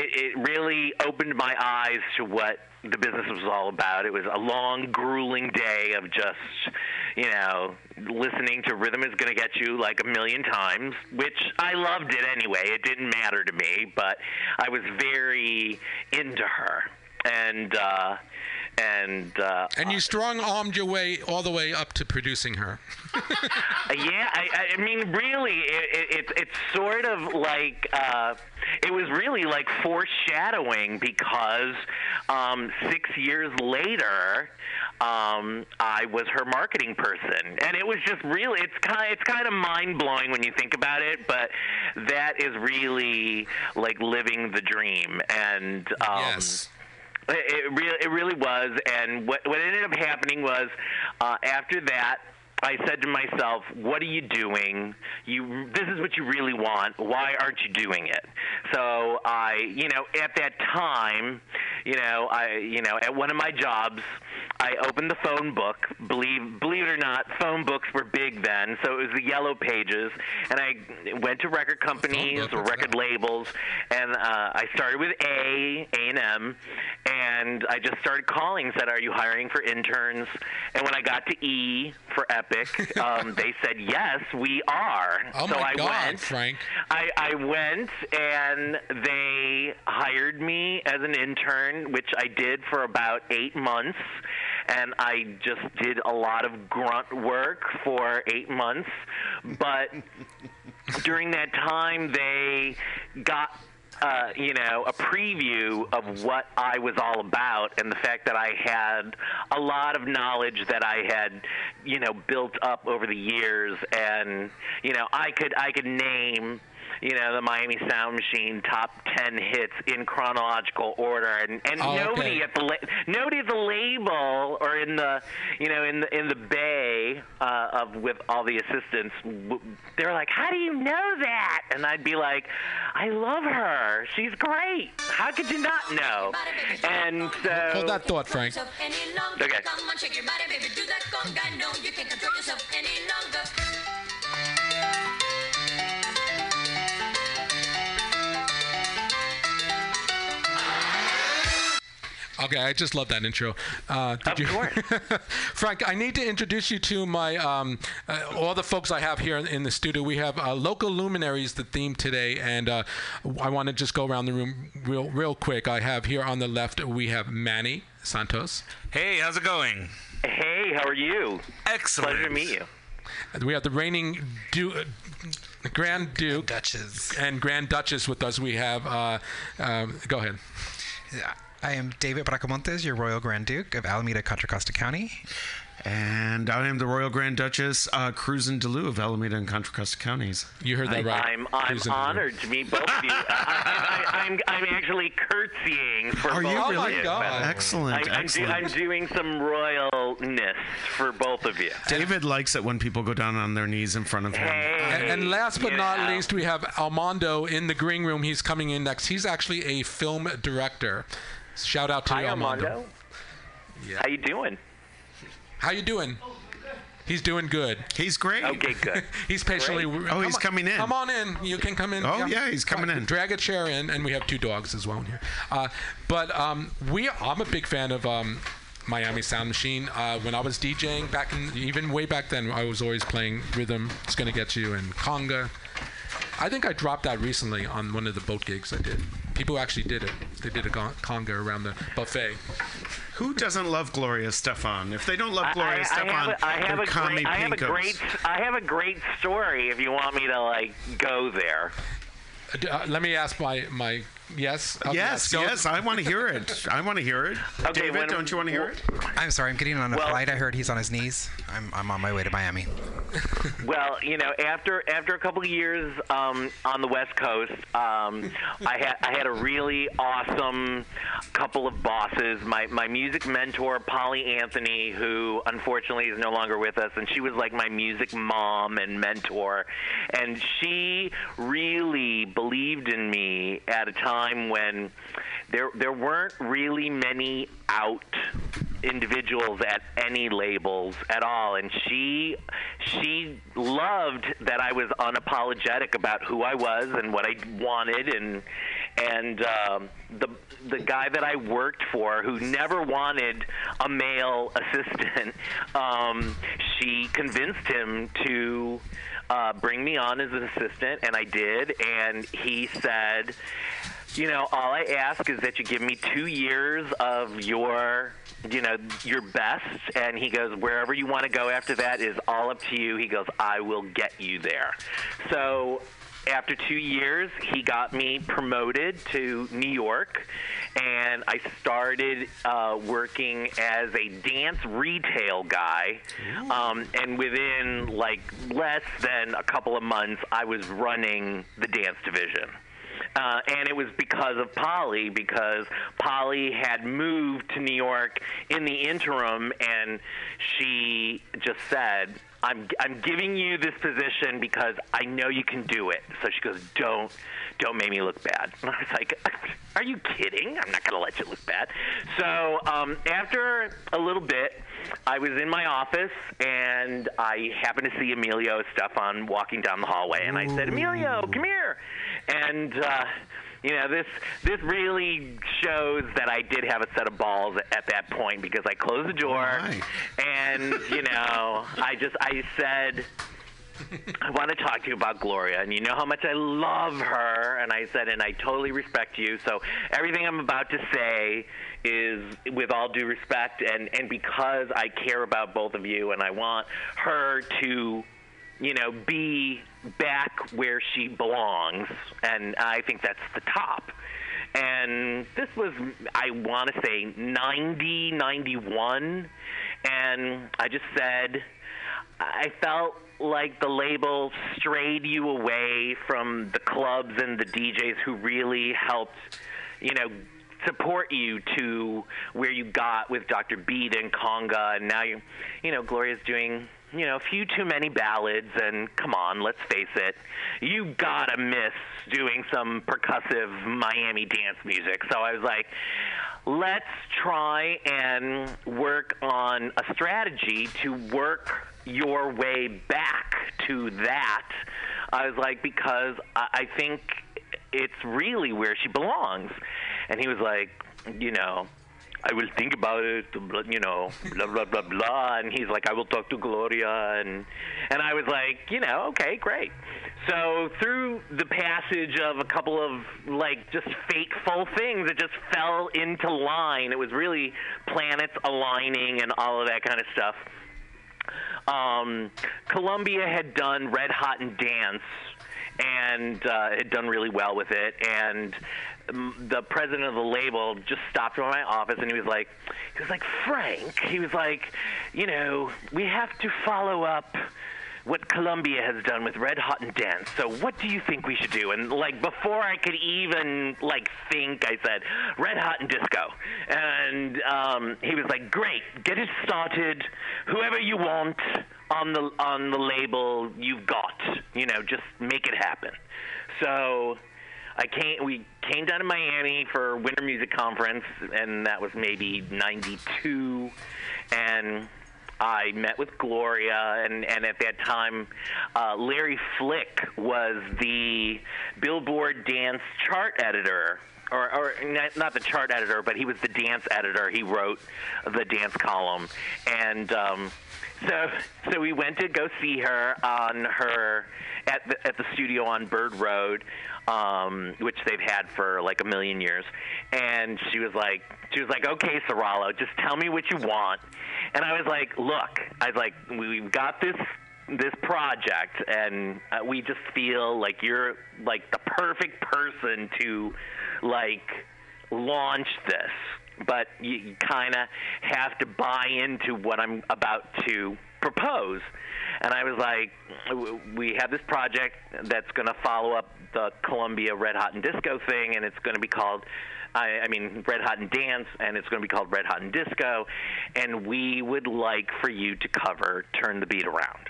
it, it really opened my eyes to what the business was all about. It was a long, grueling day of just, you know, listening to Rhythm is Gonna Get You like a million times, which I loved it anyway. It didn't matter to me, but I was very into her. And, uh, and, uh, And you strong armed your way all the way up to producing her. yeah, I, I mean, really, it, it, it's it's sort of like uh, it was really like foreshadowing because um, six years later, um, I was her marketing person, and it was just really it's kind it's kind of mind blowing when you think about it, but that is really like living the dream, and um, yes. It, it really, it really was. And what what ended up happening was, uh, after that, I said to myself, "What are you doing? You this is what you really want. Why aren't you doing it?" So I, you know, at that time, you know, I, you know, at one of my jobs, I opened the phone book. Believe believe it or not, phone books were big then, so it was the yellow pages, and I went to record companies or record labels, and uh, I started with A, A and M, and I just started calling. Said, "Are you hiring for interns?" And when I got to E for Epic, um, they said, "Yes, we are." Oh so my I God, went. Frank. I, I went and they hired me as an intern, which I did for about eight months. And I just did a lot of grunt work for eight months. But during that time, they got uh, you know, a preview of what I was all about and the fact that I had a lot of knowledge that I had, you know, built up over the years and, you know, I could I could name you know the Miami Sound Machine top ten hits in chronological order, and and Oh, nobody okay. at the la- nobody at the label or in the you know in the in the bay uh, of with all the assistants, they're like, how do you know that? And I'd be like, I love her. She's great. How could you not know? And so Hold that thought, Frank. Okay. Okay, I just love that intro. Uh, did you, Frank? I need to introduce you to my um, uh, all the folks I have here in, in the studio. We have uh, local luminaries, the theme today, and uh, I want to just go around the room real, real quick. I have here on the left we have Manny Santos. Hey, how's it going? Hey, how are you? Excellent. Pleasure to meet you. We have the reigning du- uh, Grand Duke Duchess and Grand Duchess with us. We have. Uh, um, go ahead. I am David Bracamontes, your Royal Grand Duke of Alameda, Contra Costa County. And I am the Royal Grand Duchess, uh, Cruzin D'Loo of Alameda and Contra Costa counties. You heard that right. I'm I'm honored to meet both of you. I, I, I'm I'm actually curtsying for Are both you of really? you. Oh my God. Excellent, I, I'm, do, excellent. I'm doing some royalness for both of you. David likes it when people go down on their knees in front of him. And, and last but not know. least, we have Armando in the green room. He's coming in next. He's actually a film director. Shout out to Hi, you, Armando. How you doing? How you doing? He's doing good. He's great. Okay, good. he's patiently. Great. Oh, he's on- coming in. Come on in. You can come in. Oh, yeah, he's coming in. Drag a chair in, and we have two dogs as well in here. Uh, but um, we, I'm a big fan of um, Miami Sound Machine. Uh, when I was DJing back in, even way back then, I was always playing rhythm. It's gonna get you and conga. I think I dropped that recently on one of the boat gigs I did. People actually did it. They did a con- conga around the buffet. Who doesn't love Gloria Estefan? If they don't love Gloria I, I Estefan, have a, I have they're a great, I have a great, I have a great story. If you want me to like go there. Uh, let me ask my my yes. uh, Yes, go- yes, I want to hear it. I want to hear it. Okay, David, don't you want to hear it? I'm sorry, I'm getting on a Well- flight. I heard he's on his knees. I'm, I'm on my way to Miami. Well, you know, after after a couple of years um, on the West Coast, um, I had I had a really awesome couple of bosses. My my music mentor, Polly Anthony, who unfortunately is no longer with us, and she was like my music mom and mentor, and she really believed in me at a time when there there weren't really many out individuals at any labels at all. And she she loved that I was unapologetic about who I was and what I wanted. And and um, the the guy that I worked for who never wanted a male assistant um, she convinced him to uh, bring me on as an assistant. And I did. And he said you know, all I ask is that you give me two years of your, you know, your best. And he goes, wherever you want to go after that is all up to you. He goes, I will get you there. So after two years, he got me promoted to New York, and I started uh, working as a dance retail guy. Um, and within like less than a couple of months, I was running the dance division. Uh, and it was because of Polly, because Polly had moved to New York in the interim, and she just said, "I'm I'm giving you this position because I know you can do it." So she goes, "Don't don't make me look bad." And I was like, "Are you kidding? I'm not going to let you look bad." So um, after a little bit. I was in my office and I happened to see Emilio Estefan walking down the hallway, and I said, "Emilio, come here." And uh, you know, this this really shows that I did have a set of balls at that point because I closed the door, and you know, I just I said. I want to talk to you about Gloria, and you know how much I love her. And I said, and I totally respect you. So everything I'm about to say is with all due respect, and and because I care about both of you, and I want her to, you know, be back where she belongs, and I think that's the top. And this was, I want to say, 90, 91. And I just said, I felt like the label strayed you away from the clubs and the DJs who really helped, you know, support you to where you got with Dr. Beat and Conga, and now you, you know, Gloria's doing, you know, a few too many ballads, and come on, let's face it, you gotta miss doing some percussive Miami dance music. So I was like, let's try and work on a strategy to work your way back to that. I was like, because I I think it's really where she belongs. And he was like, you know, I will think about it, you know, blah blah blah blah. And he's like, I will talk to Gloria, and and I was like, you know, okay, great. So through the passage of a couple of like just fateful things, it just fell into line. It was really planets aligning and all of that kind of stuff. Um, Columbia had done Red Hot and Dance and uh, had done really well with it. And the president of the label just stopped by my office and he was like, he was like Frank. He was like, you know, we have to follow up what Columbia has done with Red Hot and Dance. So what do you think we should do? And like before I could even like think, I said Red Hot and Disco. And um, he was like, "Great, get it started. Whoever you want on the on the label, you've got. You know, just make it happen." So I came. We came down to Miami for Winter Music Conference, and that was maybe '92, and I met with Gloria, and and at that time, uh, Larry Flick was the Billboard dance chart editor. Or, or not, the chart editor, but he was the dance editor. He wrote the dance column, and um, so so we went to go see her on her at the at the studio on Bird Road, um, which they've had for like a million years. And she was like, she was like, okay, Serralo, just tell me what you want. And I was like, look, I was like, we- we've got this this project, and uh, we just feel like you're like the perfect person to like launch this but you kind of have to buy into what I'm about to propose. And I was like, we have this project that's going to follow up the Columbia Red Hot and Disco thing, and it's going to be called. I, I mean, Red Hot and Dance, and it's going to be called Red Hot and Disco, and we would like for you to cover Turn the Beat Around.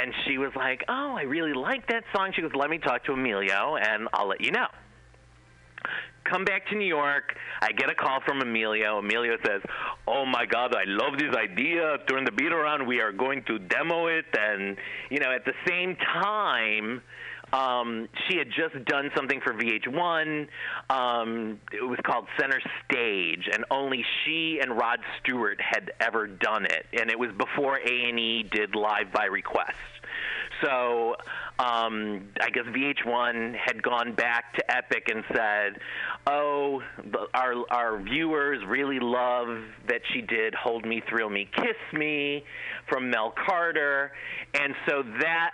And she was like, Oh, I really like that song. She goes, Let me talk to Emilio, and I'll let you know come back to New York. I get a call from Emilio. Emilio says, "Oh my God, I love this idea. Turn the beat around. We are going to demo it." And you know, at the same time. Um, she had just done something for VH1. Um, it was called Center Stage, and only she and Rod Stewart had ever done it, and it was before A&E did Live by Request. So um, I guess VH1 had gone back to Epic and said, "Oh, the, our our viewers really love that she did Hold Me, Thrill Me, Kiss Me from Mel Carter," and so that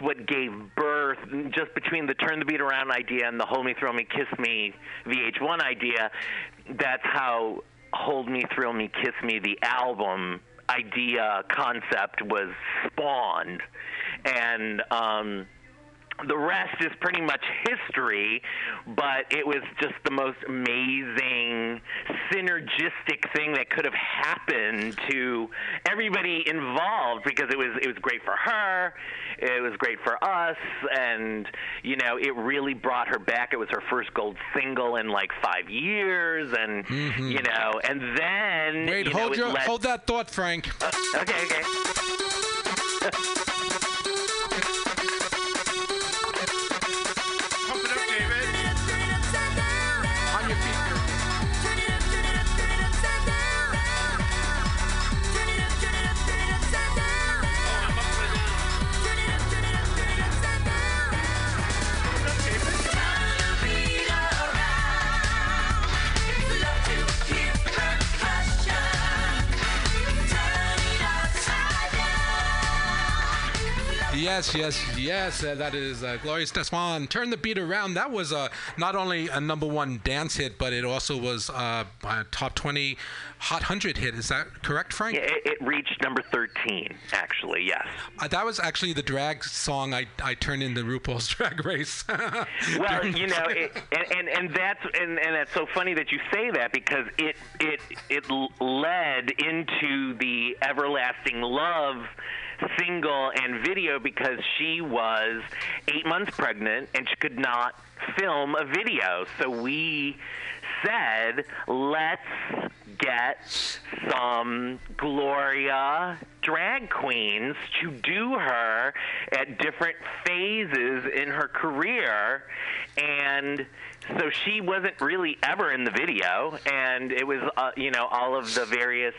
what gave birth just between the turn the beat around idea and the hold me thrill me kiss me vh1 idea that's how hold me thrill me kiss me the album idea concept was spawned. And um the rest is pretty much history, but it was just the most amazing, synergistic thing that could have happened to everybody involved because it was it was great for her, it was great for us, and you know it really brought her back. It was her first gold single in like five years, and mm-hmm. you know, and then Wait, you hold it your led- hold that thought, Frank. Uh, okay, okay. Yes, yes, yes. Uh, that is uh, Gloria Estefan. Turn the beat around. That was uh, not only a number one dance hit, but it also was uh, a top 20 Hot 100 hit. Is that correct, Frank? Yeah, it, it reached number 13, actually, yes. Uh, that was actually the drag song I, I turned in the RuPaul's Drag Race. Well, you know, it, and, and and that's and, and that's so funny that you say that because it it it led into the everlasting love single and video because she was eight months pregnant and she could not film a video. So we said, let's get some Gloria drag queens to do her at different phases in her career. And so she wasn't really ever in the video, and it was, uh, you know, all of the various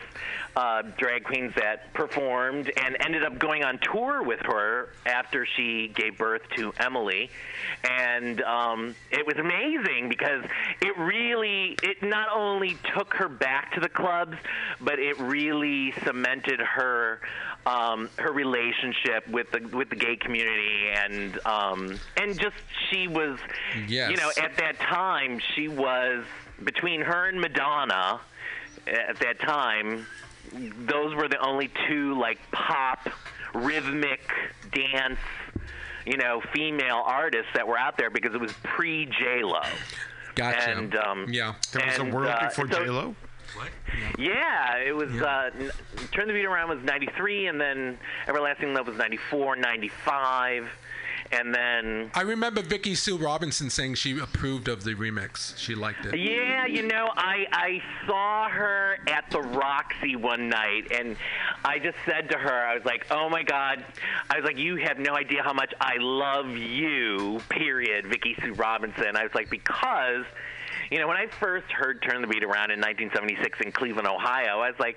uh, drag queens that performed and ended up going on tour with her after she gave birth to Emily, and um, it was amazing because it really, it not only took her back to the clubs, but it really cemented her um, her relationship with the with the gay community and um, and just she was Yes. you know at that time she was between her and Madonna at that time those were the only two like pop rhythmic dance you know female artists that were out there because it was pre J Lo Gotcha. and um, yeah, There was a world uh, before so- J Lo. Yeah, it was uh, Turn the Beat Around was 93 and then Everlasting Love was 94, 95 and then I remember Vicki Sue Robinson saying she approved of the remix. She liked it. yeah, Yeah, you know, I I saw her at the Roxy one night, and I just said to her, I was like, "Oh my God," I was like, "You have no idea how much I love you." Period, Vicki Sue Robinson. I was like, because, you know, when I first heard "Turn the Beat Around" in 1976 in Cleveland, Ohio, I was like,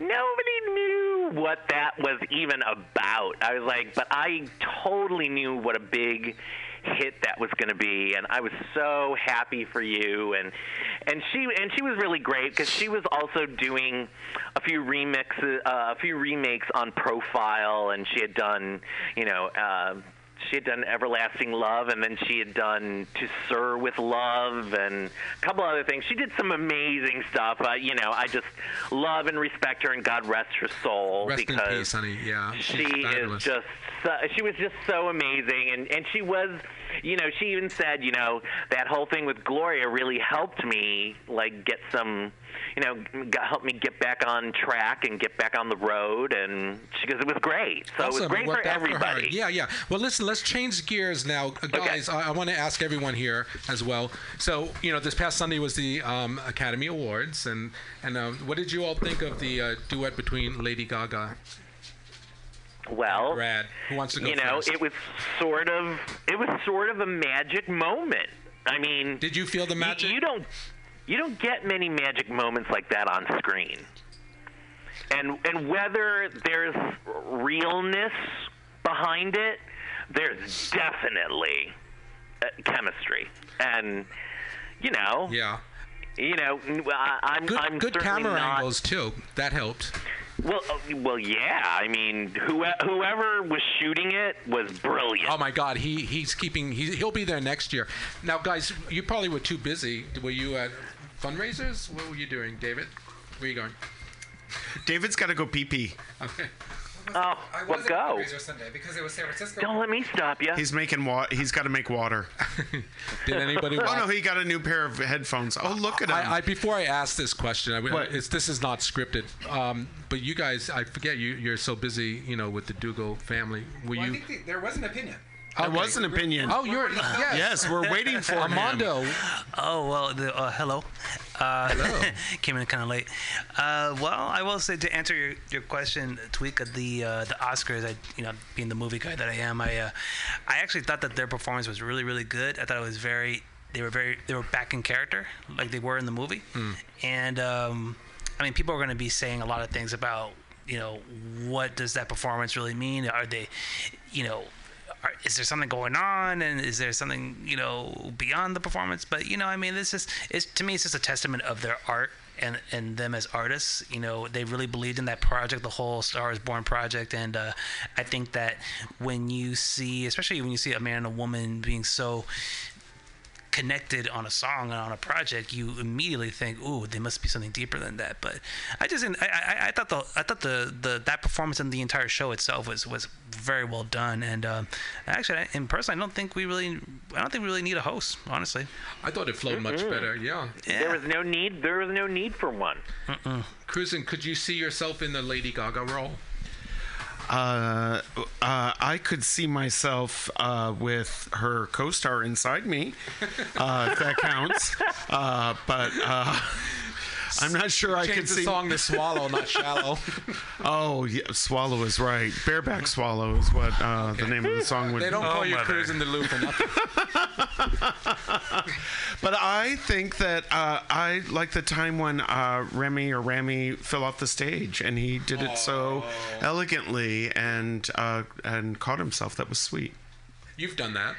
nobody knew what that was even about. I was like, but I totally knew what a big hit that was going to be and I was so happy for you and and she and she was really great because she was also doing a few remixes uh, a few remakes on Profile and she had done you know uh, she had done Everlasting Love, and then she had done To Sir with Love, and a couple other things. She did some amazing stuff. Uh, you know, I just love and respect her, and God rest her soul Rest in peace, honey. Yeah, she she's is just so, she was just so amazing and and she was you know she even said you know that whole thing with gloria really helped me like get some you know got, helped me get back on track and get back on the road and she goes it was great so it was great It for worked out her. everybody yeah, yeah. Well, listen, let's change gears now, Uh, guys. I, I want to ask everyone here as well. So, you know, this past Sunday was the um, Academy Awards, and and um, what did you all think of the uh, duet between Lady Gaga? Well Brad, who wants to go you know first? it was sort of it was sort of a magic moment i mean did you feel the magic you, don't you don't get many magic moments like that on screen and and whether there's realness behind it there's definitely uh, chemistry and you know yeah you know I, i'm good, i'm good camera not, angles too. That helped. Well, uh, well, yeah. I mean, who, whoever was shooting it was brilliant. Oh my God, he he's keeping. He, he'll be there next year. Now, guys, you probably were too busy. Were you at fundraisers? What were you doing, David? Where are you going? David's got to go pee pee. Okay. Oh, I well, go. Sunday because it was San Francisco. Don't let me stop you. He's making wa- He's got to make water. Did anybody? Oh watch- no, he got a new pair of headphones. Oh look at him. I, I before I ask this question, I, What? it's, this is not scripted. Um, but you guys, I forget you. You're so busy, you know, with the Ducal family. Were Well, I think the, there was an opinion. There was an opinion. Oh, you're yes. Yes, we're waiting for him. Armando. Oh well, the, uh, hello. Uh, Hello. came in kind of late. Uh, well, I will say to answer your, your question, Tweeka, the uh, the Oscars. I you know being the movie guy that I am, I uh, I actually thought that their performance was really really good. I thought it was very they were very they were back in character like they were in the movie, and um, I mean people are going to be saying a lot of things about you know what does that performance really mean? Are they you know are, is there something going on? And is there something you know beyond the performance? But you know i mean this is it's to me it's just a testament of their art and and them as artists. You know they really believed in that project the whole star is born project. And uh, i think that when you see especially when you see a man and a woman being so connected on a song and on a project, you immediately think, "Ooh, there must be something deeper than that." But I just, I, I, I thought the, I thought the, the that performance and the entire show itself was was very well done. And um, actually, I- in person, I don't think we really, I don't think we really need a host, honestly. I thought it flowed much Mm-mm. better. Yeah. There was no need. There was no need for one. Cruzin, could you see yourself in the Lady Gaga role? Uh, uh, I could see myself uh, with her co-star inside me, uh, that counts. Uh, but uh, I'm not sure I Change could the see. song to Swallow, not Shallow. oh, yeah, Swallow is right. Bareback Swallow is what uh, the name of the song would They don't be. call you Cruising the Loop for nothing. But I think that uh, I like the time when uh, Remy or Rami fell off the stage, and he did it so elegantly and uh, and caught himself. That was sweet. You've done that.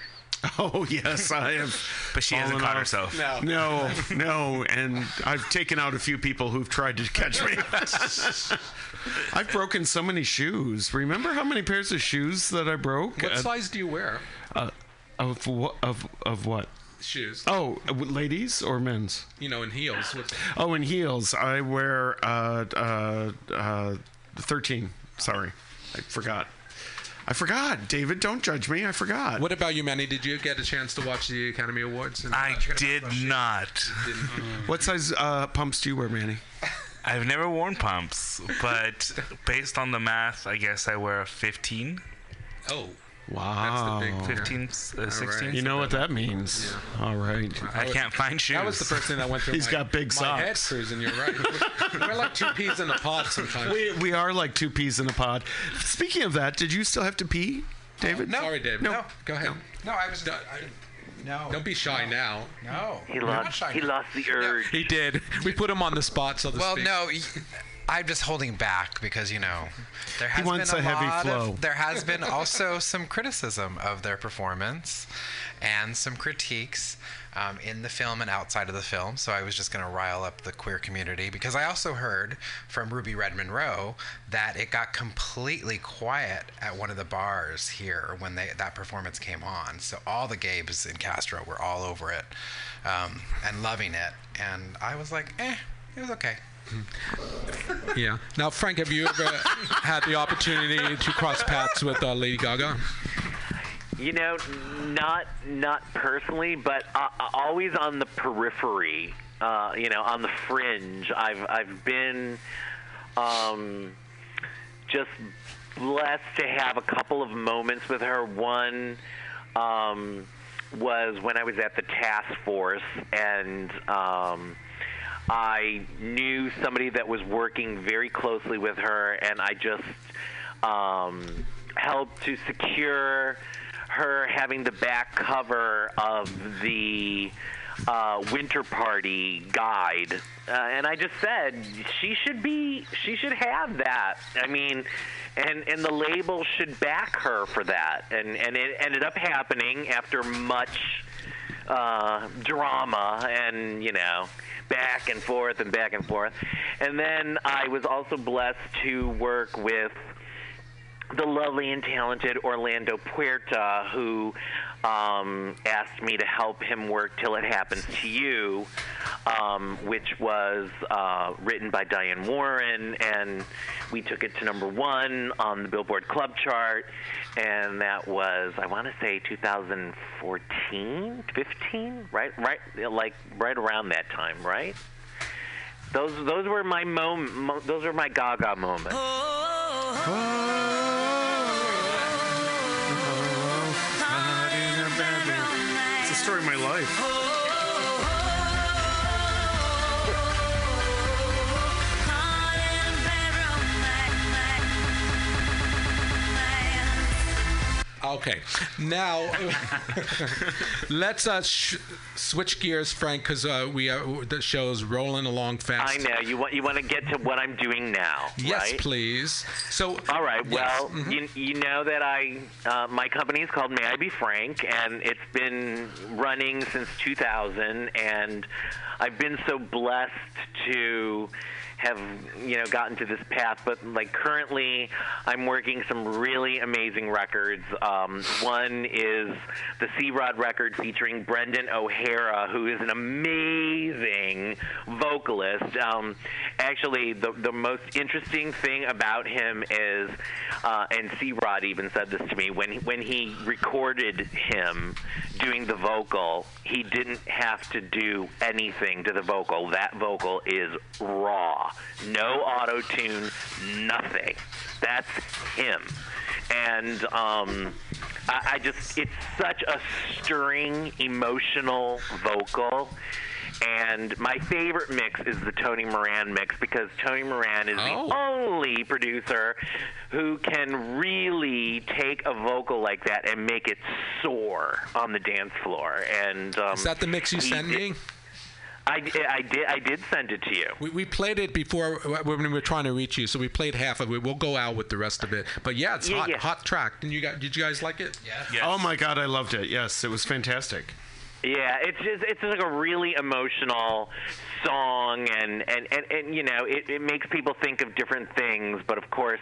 Oh yes, I have. But she hasn't caught off. herself. No, no, and I've taken out a few people who've tried to catch me. I've broken so many shoes. Remember how many pairs of shoes that I broke? What Uh, size do you wear? Uh, of what? Of of what? Shoes. Oh, uh, ladies or men's? You know, in heels. What's, Oh, in heels, I wear uh, uh, uh, 13. Sorry, I forgot. I forgot. David, don't judge me. I forgot. what about you, Manny? Did you get a chance to watch the Academy Awards? And I did not. What size uh, pumps do you wear, Manny? I've never worn pumps, but based on the math, I guess I wear a 15. Oh. Wow. That's the big 15, uh, 16. You know what that means. All right. I can't find shoes. That was the first thing that went through. He's my, got big my head socks. Cruzin. You're right. We're like two peas in a pod sometimes. We, we are like two peas in a pod. Speaking of that, did you still have to pee, David? no. Sorry, David. No. Go ahead. No, I was. no. Don't be shy now. No. He lost. shy He now. lost the urge. He did. We put him on the spot, so to Well, speak. no, y- I'm just holding back because you know there has been a heavy lot. Of, there has been also some criticism of their performance and some critiques um, in the film and outside of the film. So I was just going to rile up the queer community because I also heard from Ruby Red Monroe that it got completely quiet at one of the bars here when they that performance came on. So all the gays in Castro were all over it um, and loving it, and I was like, eh, it was okay. Yeah. Now, Frank, have you ever had the opportunity to cross paths with uh, Lady Gaga? You know, not not personally, but uh, always on the periphery. Uh, you know, on the fringe. I've I've been um, just blessed to have a couple of moments with her. One um, was when I was at the task force, and um, I knew somebody that was working very closely with her, and I just um, helped to secure her having the back cover of the uh, winter party guide, uh, and I just said she should be, she should have that. I mean, and and the label should back her for that, and and it ended up happening after much uh, drama and you know back and forth and back and forth, and then I was also blessed to work with the lovely and talented Orlando Puerta, who um, asked me to help him work Till It Happens to You, um, which was uh, written by Diane Warren, and we took it to number one on the Billboard Club chart, and that was I want to say 2014, 15, right, right, like right around that time, right? Those those were my mom, mo- those were my Gaga moments. It's the story of my life. Okay. Now, let's uh, sh- switch gears, Frank, because uh, we uh, the show's rolling along fast. I know you want you want to get to what I'm doing now, Yes, right? please. So, All right. Yes. Well, you, you know that I uh, my company is called May I Be Frank, and it's been running since 2000, and I've been so blessed to have you know gotten to this path. But like currently, I'm working some really amazing records. Um, one is the Sea Rod record featuring Brendan O'Hara, who is an amazing vocalist. Um, actually, the the most interesting thing about him is, uh, and Sea Rod even said this to me when he, when he recorded him doing the vocal, he didn't have to do anything to the vocal. That vocal is raw, no auto tune, nothing. That's him, and um, I, I just it's such a stirring, emotional vocal. And my favorite mix is the Tony Moran mix because Tony Moran is Oh. the only producer who can really take a vocal like that and make it soar on the dance floor. And um, is that the mix you he sent me? I, I did. I did send it to you. We, we played it before when we were trying to reach you, so we played half of it. We'll go out with the rest of it. But yeah, it's Yeah, hot, yeah. hot track. Did you guys, did you guys like it? Yeah. Oh my god, I loved it. Yes, it was fantastic. Yeah, it's just it's just like a really emotional song, and and and, and you know it, it makes people think of different things. But of course,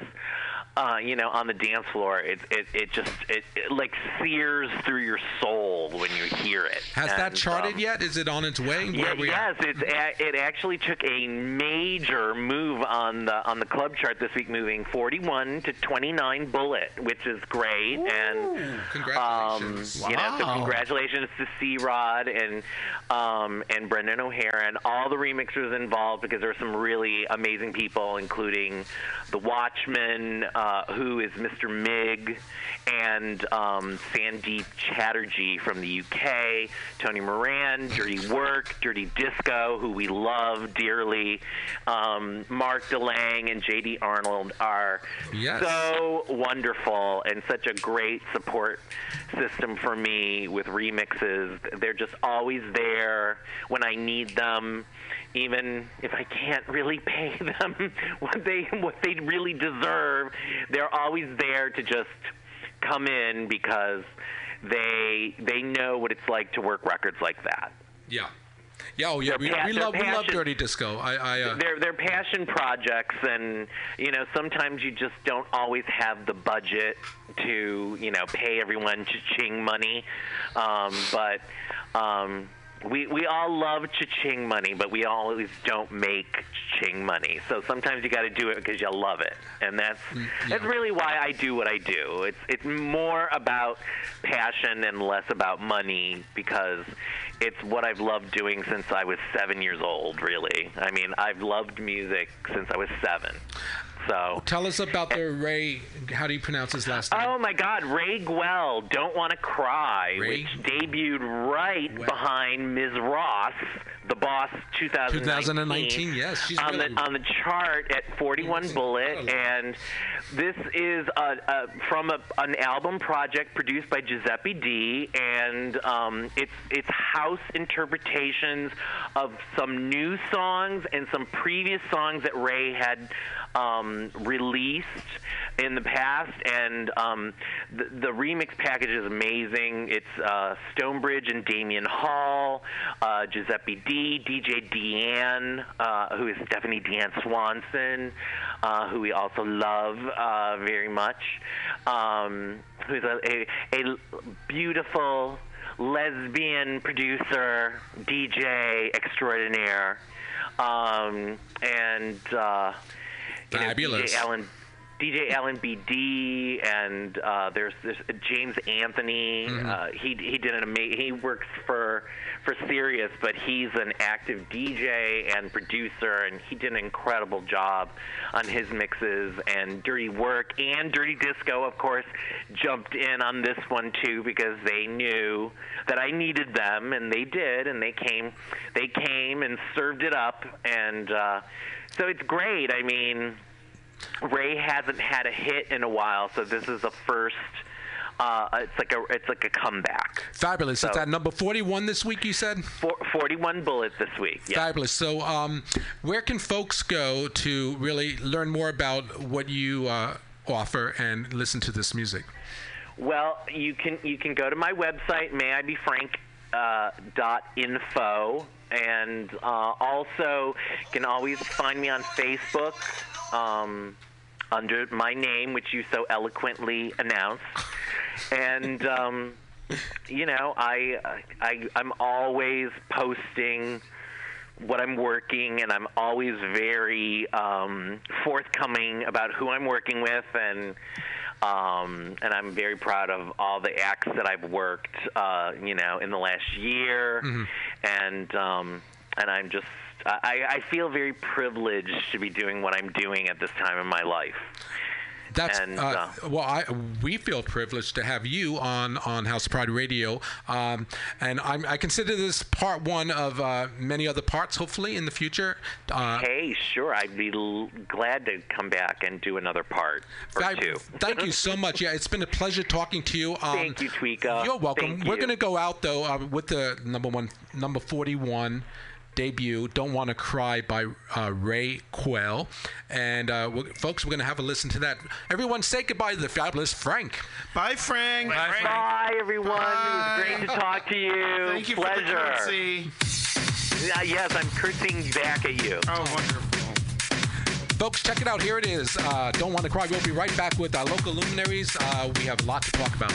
uh, you know, on the dance floor, it it it just it, it like sears through your soul when you hear it. Has that charted um, yet? Is it on its way? Yeah, are we at? yes, it's it actually took a major move on the on the club chart this week, moving 41 to 29 bullet, which is great. and congratulations! Um, You know, so congratulations to C Rod and um, and Brendan O'Hara and all the remixers involved because there are some really amazing people, including the Watchman, uh, who is Mr. Mig, and um, Sandeep Chatterjee from the UK, Tony Moran, Dirty Work, Dirty Disco, who we love dearly, um, Mark DeLang and JD Arnold are Yes. so wonderful and such a great support system for me with remixes. They're just always there when I need them. Even if I can't really pay them what they what they really deserve, they're always there to just come in because they they know what it's like to work records like that. Yeah. Yeah, oh yeah, we, pa- we love we love Dirty Disco. I, I uh, they're they're passion projects, and you know sometimes you just don't always have the budget to you know pay everyone cha-ching money, um, but. Um, we, we all love cha-ching money, but we always don't make cha-ching money. So sometimes you got to do it because you love it, and that's mm, that's really why I do what I do. It's it's more about passion and less about money because it's what I've loved doing since I was seven years old. Really, I mean, I've loved music since I was seven. So tell us about the Ray. How do you pronounce his last name? Oh my God, Ray Gwell, "Don't Want to Cry," which debuted right behind Ms. Ross, the Boss 2019. 2019, yes, she's on really- the on the chart at 41 Bullet, and this is a, a, from a, an album project produced by Giuseppe D, and um, it's it's house interpretations of some new songs and some previous songs that Ray had um, released in the past, and um, the, the remix package is amazing. It's uh, Stonebridge and Damien Hall, uh, Giuseppe D, DJ Deanne, uh, who is Stephanie Deanne Swanson, uh, who we also love uh, very much, um, who's a, a, a beautiful lesbian producer, DJ extraordinaire, um, and uh, you know, Fabulous. DJ Allen. DJ Ellen BD and uh, there's, there's James Anthony. Mm-hmm. Uh, he he did an amazing. He works for for Sirius, but he's an active DJ and producer, and he did an incredible job on his mixes. And Dirty Work and Dirty Disco, of course, jumped in on this one too because they knew that I needed them, and they did, and they came. They came and served it up, and uh, so it's great. I mean. Ray hasn't had a hit in a while, so this is the first. Uh, it's like a it's like a comeback. Fabulous. So- It's at number 41 this week, you said? For, Forty-one bullets this week. Yeah. Fabulous. So, um, where can folks go to really learn more about what you uh, offer and listen to this music? Well, you can you can go to my website, mayibefrank uh, dot info, and uh, also you can always find me on Facebook um, under my name, which you so eloquently announced, and. Um, you know, I, I I'm always posting what I'm working, and I'm always very um, forthcoming about who I'm working with, and um, and I'm very proud of all the acts that I've worked, uh, you know, in the last year, and um, and I'm just. I, I feel very privileged to be doing what I'm doing at this time in my life. That's And, uh, well. I we feel privileged to have you on on House Pride Radio, um, and I'm, I consider this part one of uh, many other parts. Hopefully, in the future. Uh, Hey, sure, I'd be l- glad to come back and do another part or Fab- two. Thank you so much. Yeah, it's been a pleasure talking to you. Um, Thank you, Tweeka. You're welcome. Thank We're you. going to go out though uh, with the number one, number forty-one debut. Don't want to cry by uh, Ray Quell, and uh, we folks, we're going to have a listen to that. Everyone, say goodbye to the fabulous Frank. Bye, Frank. Bye, everyone. It was great to talk to you. Thank you for the Pleasure. curtsy. Uh, yes, I'm cursing back at you. Oh, wonderful. Folks, check it out. Here it is. Uh, Don't want to cry. We'll be right back with our local luminaries. Uh, we have a lot to talk about.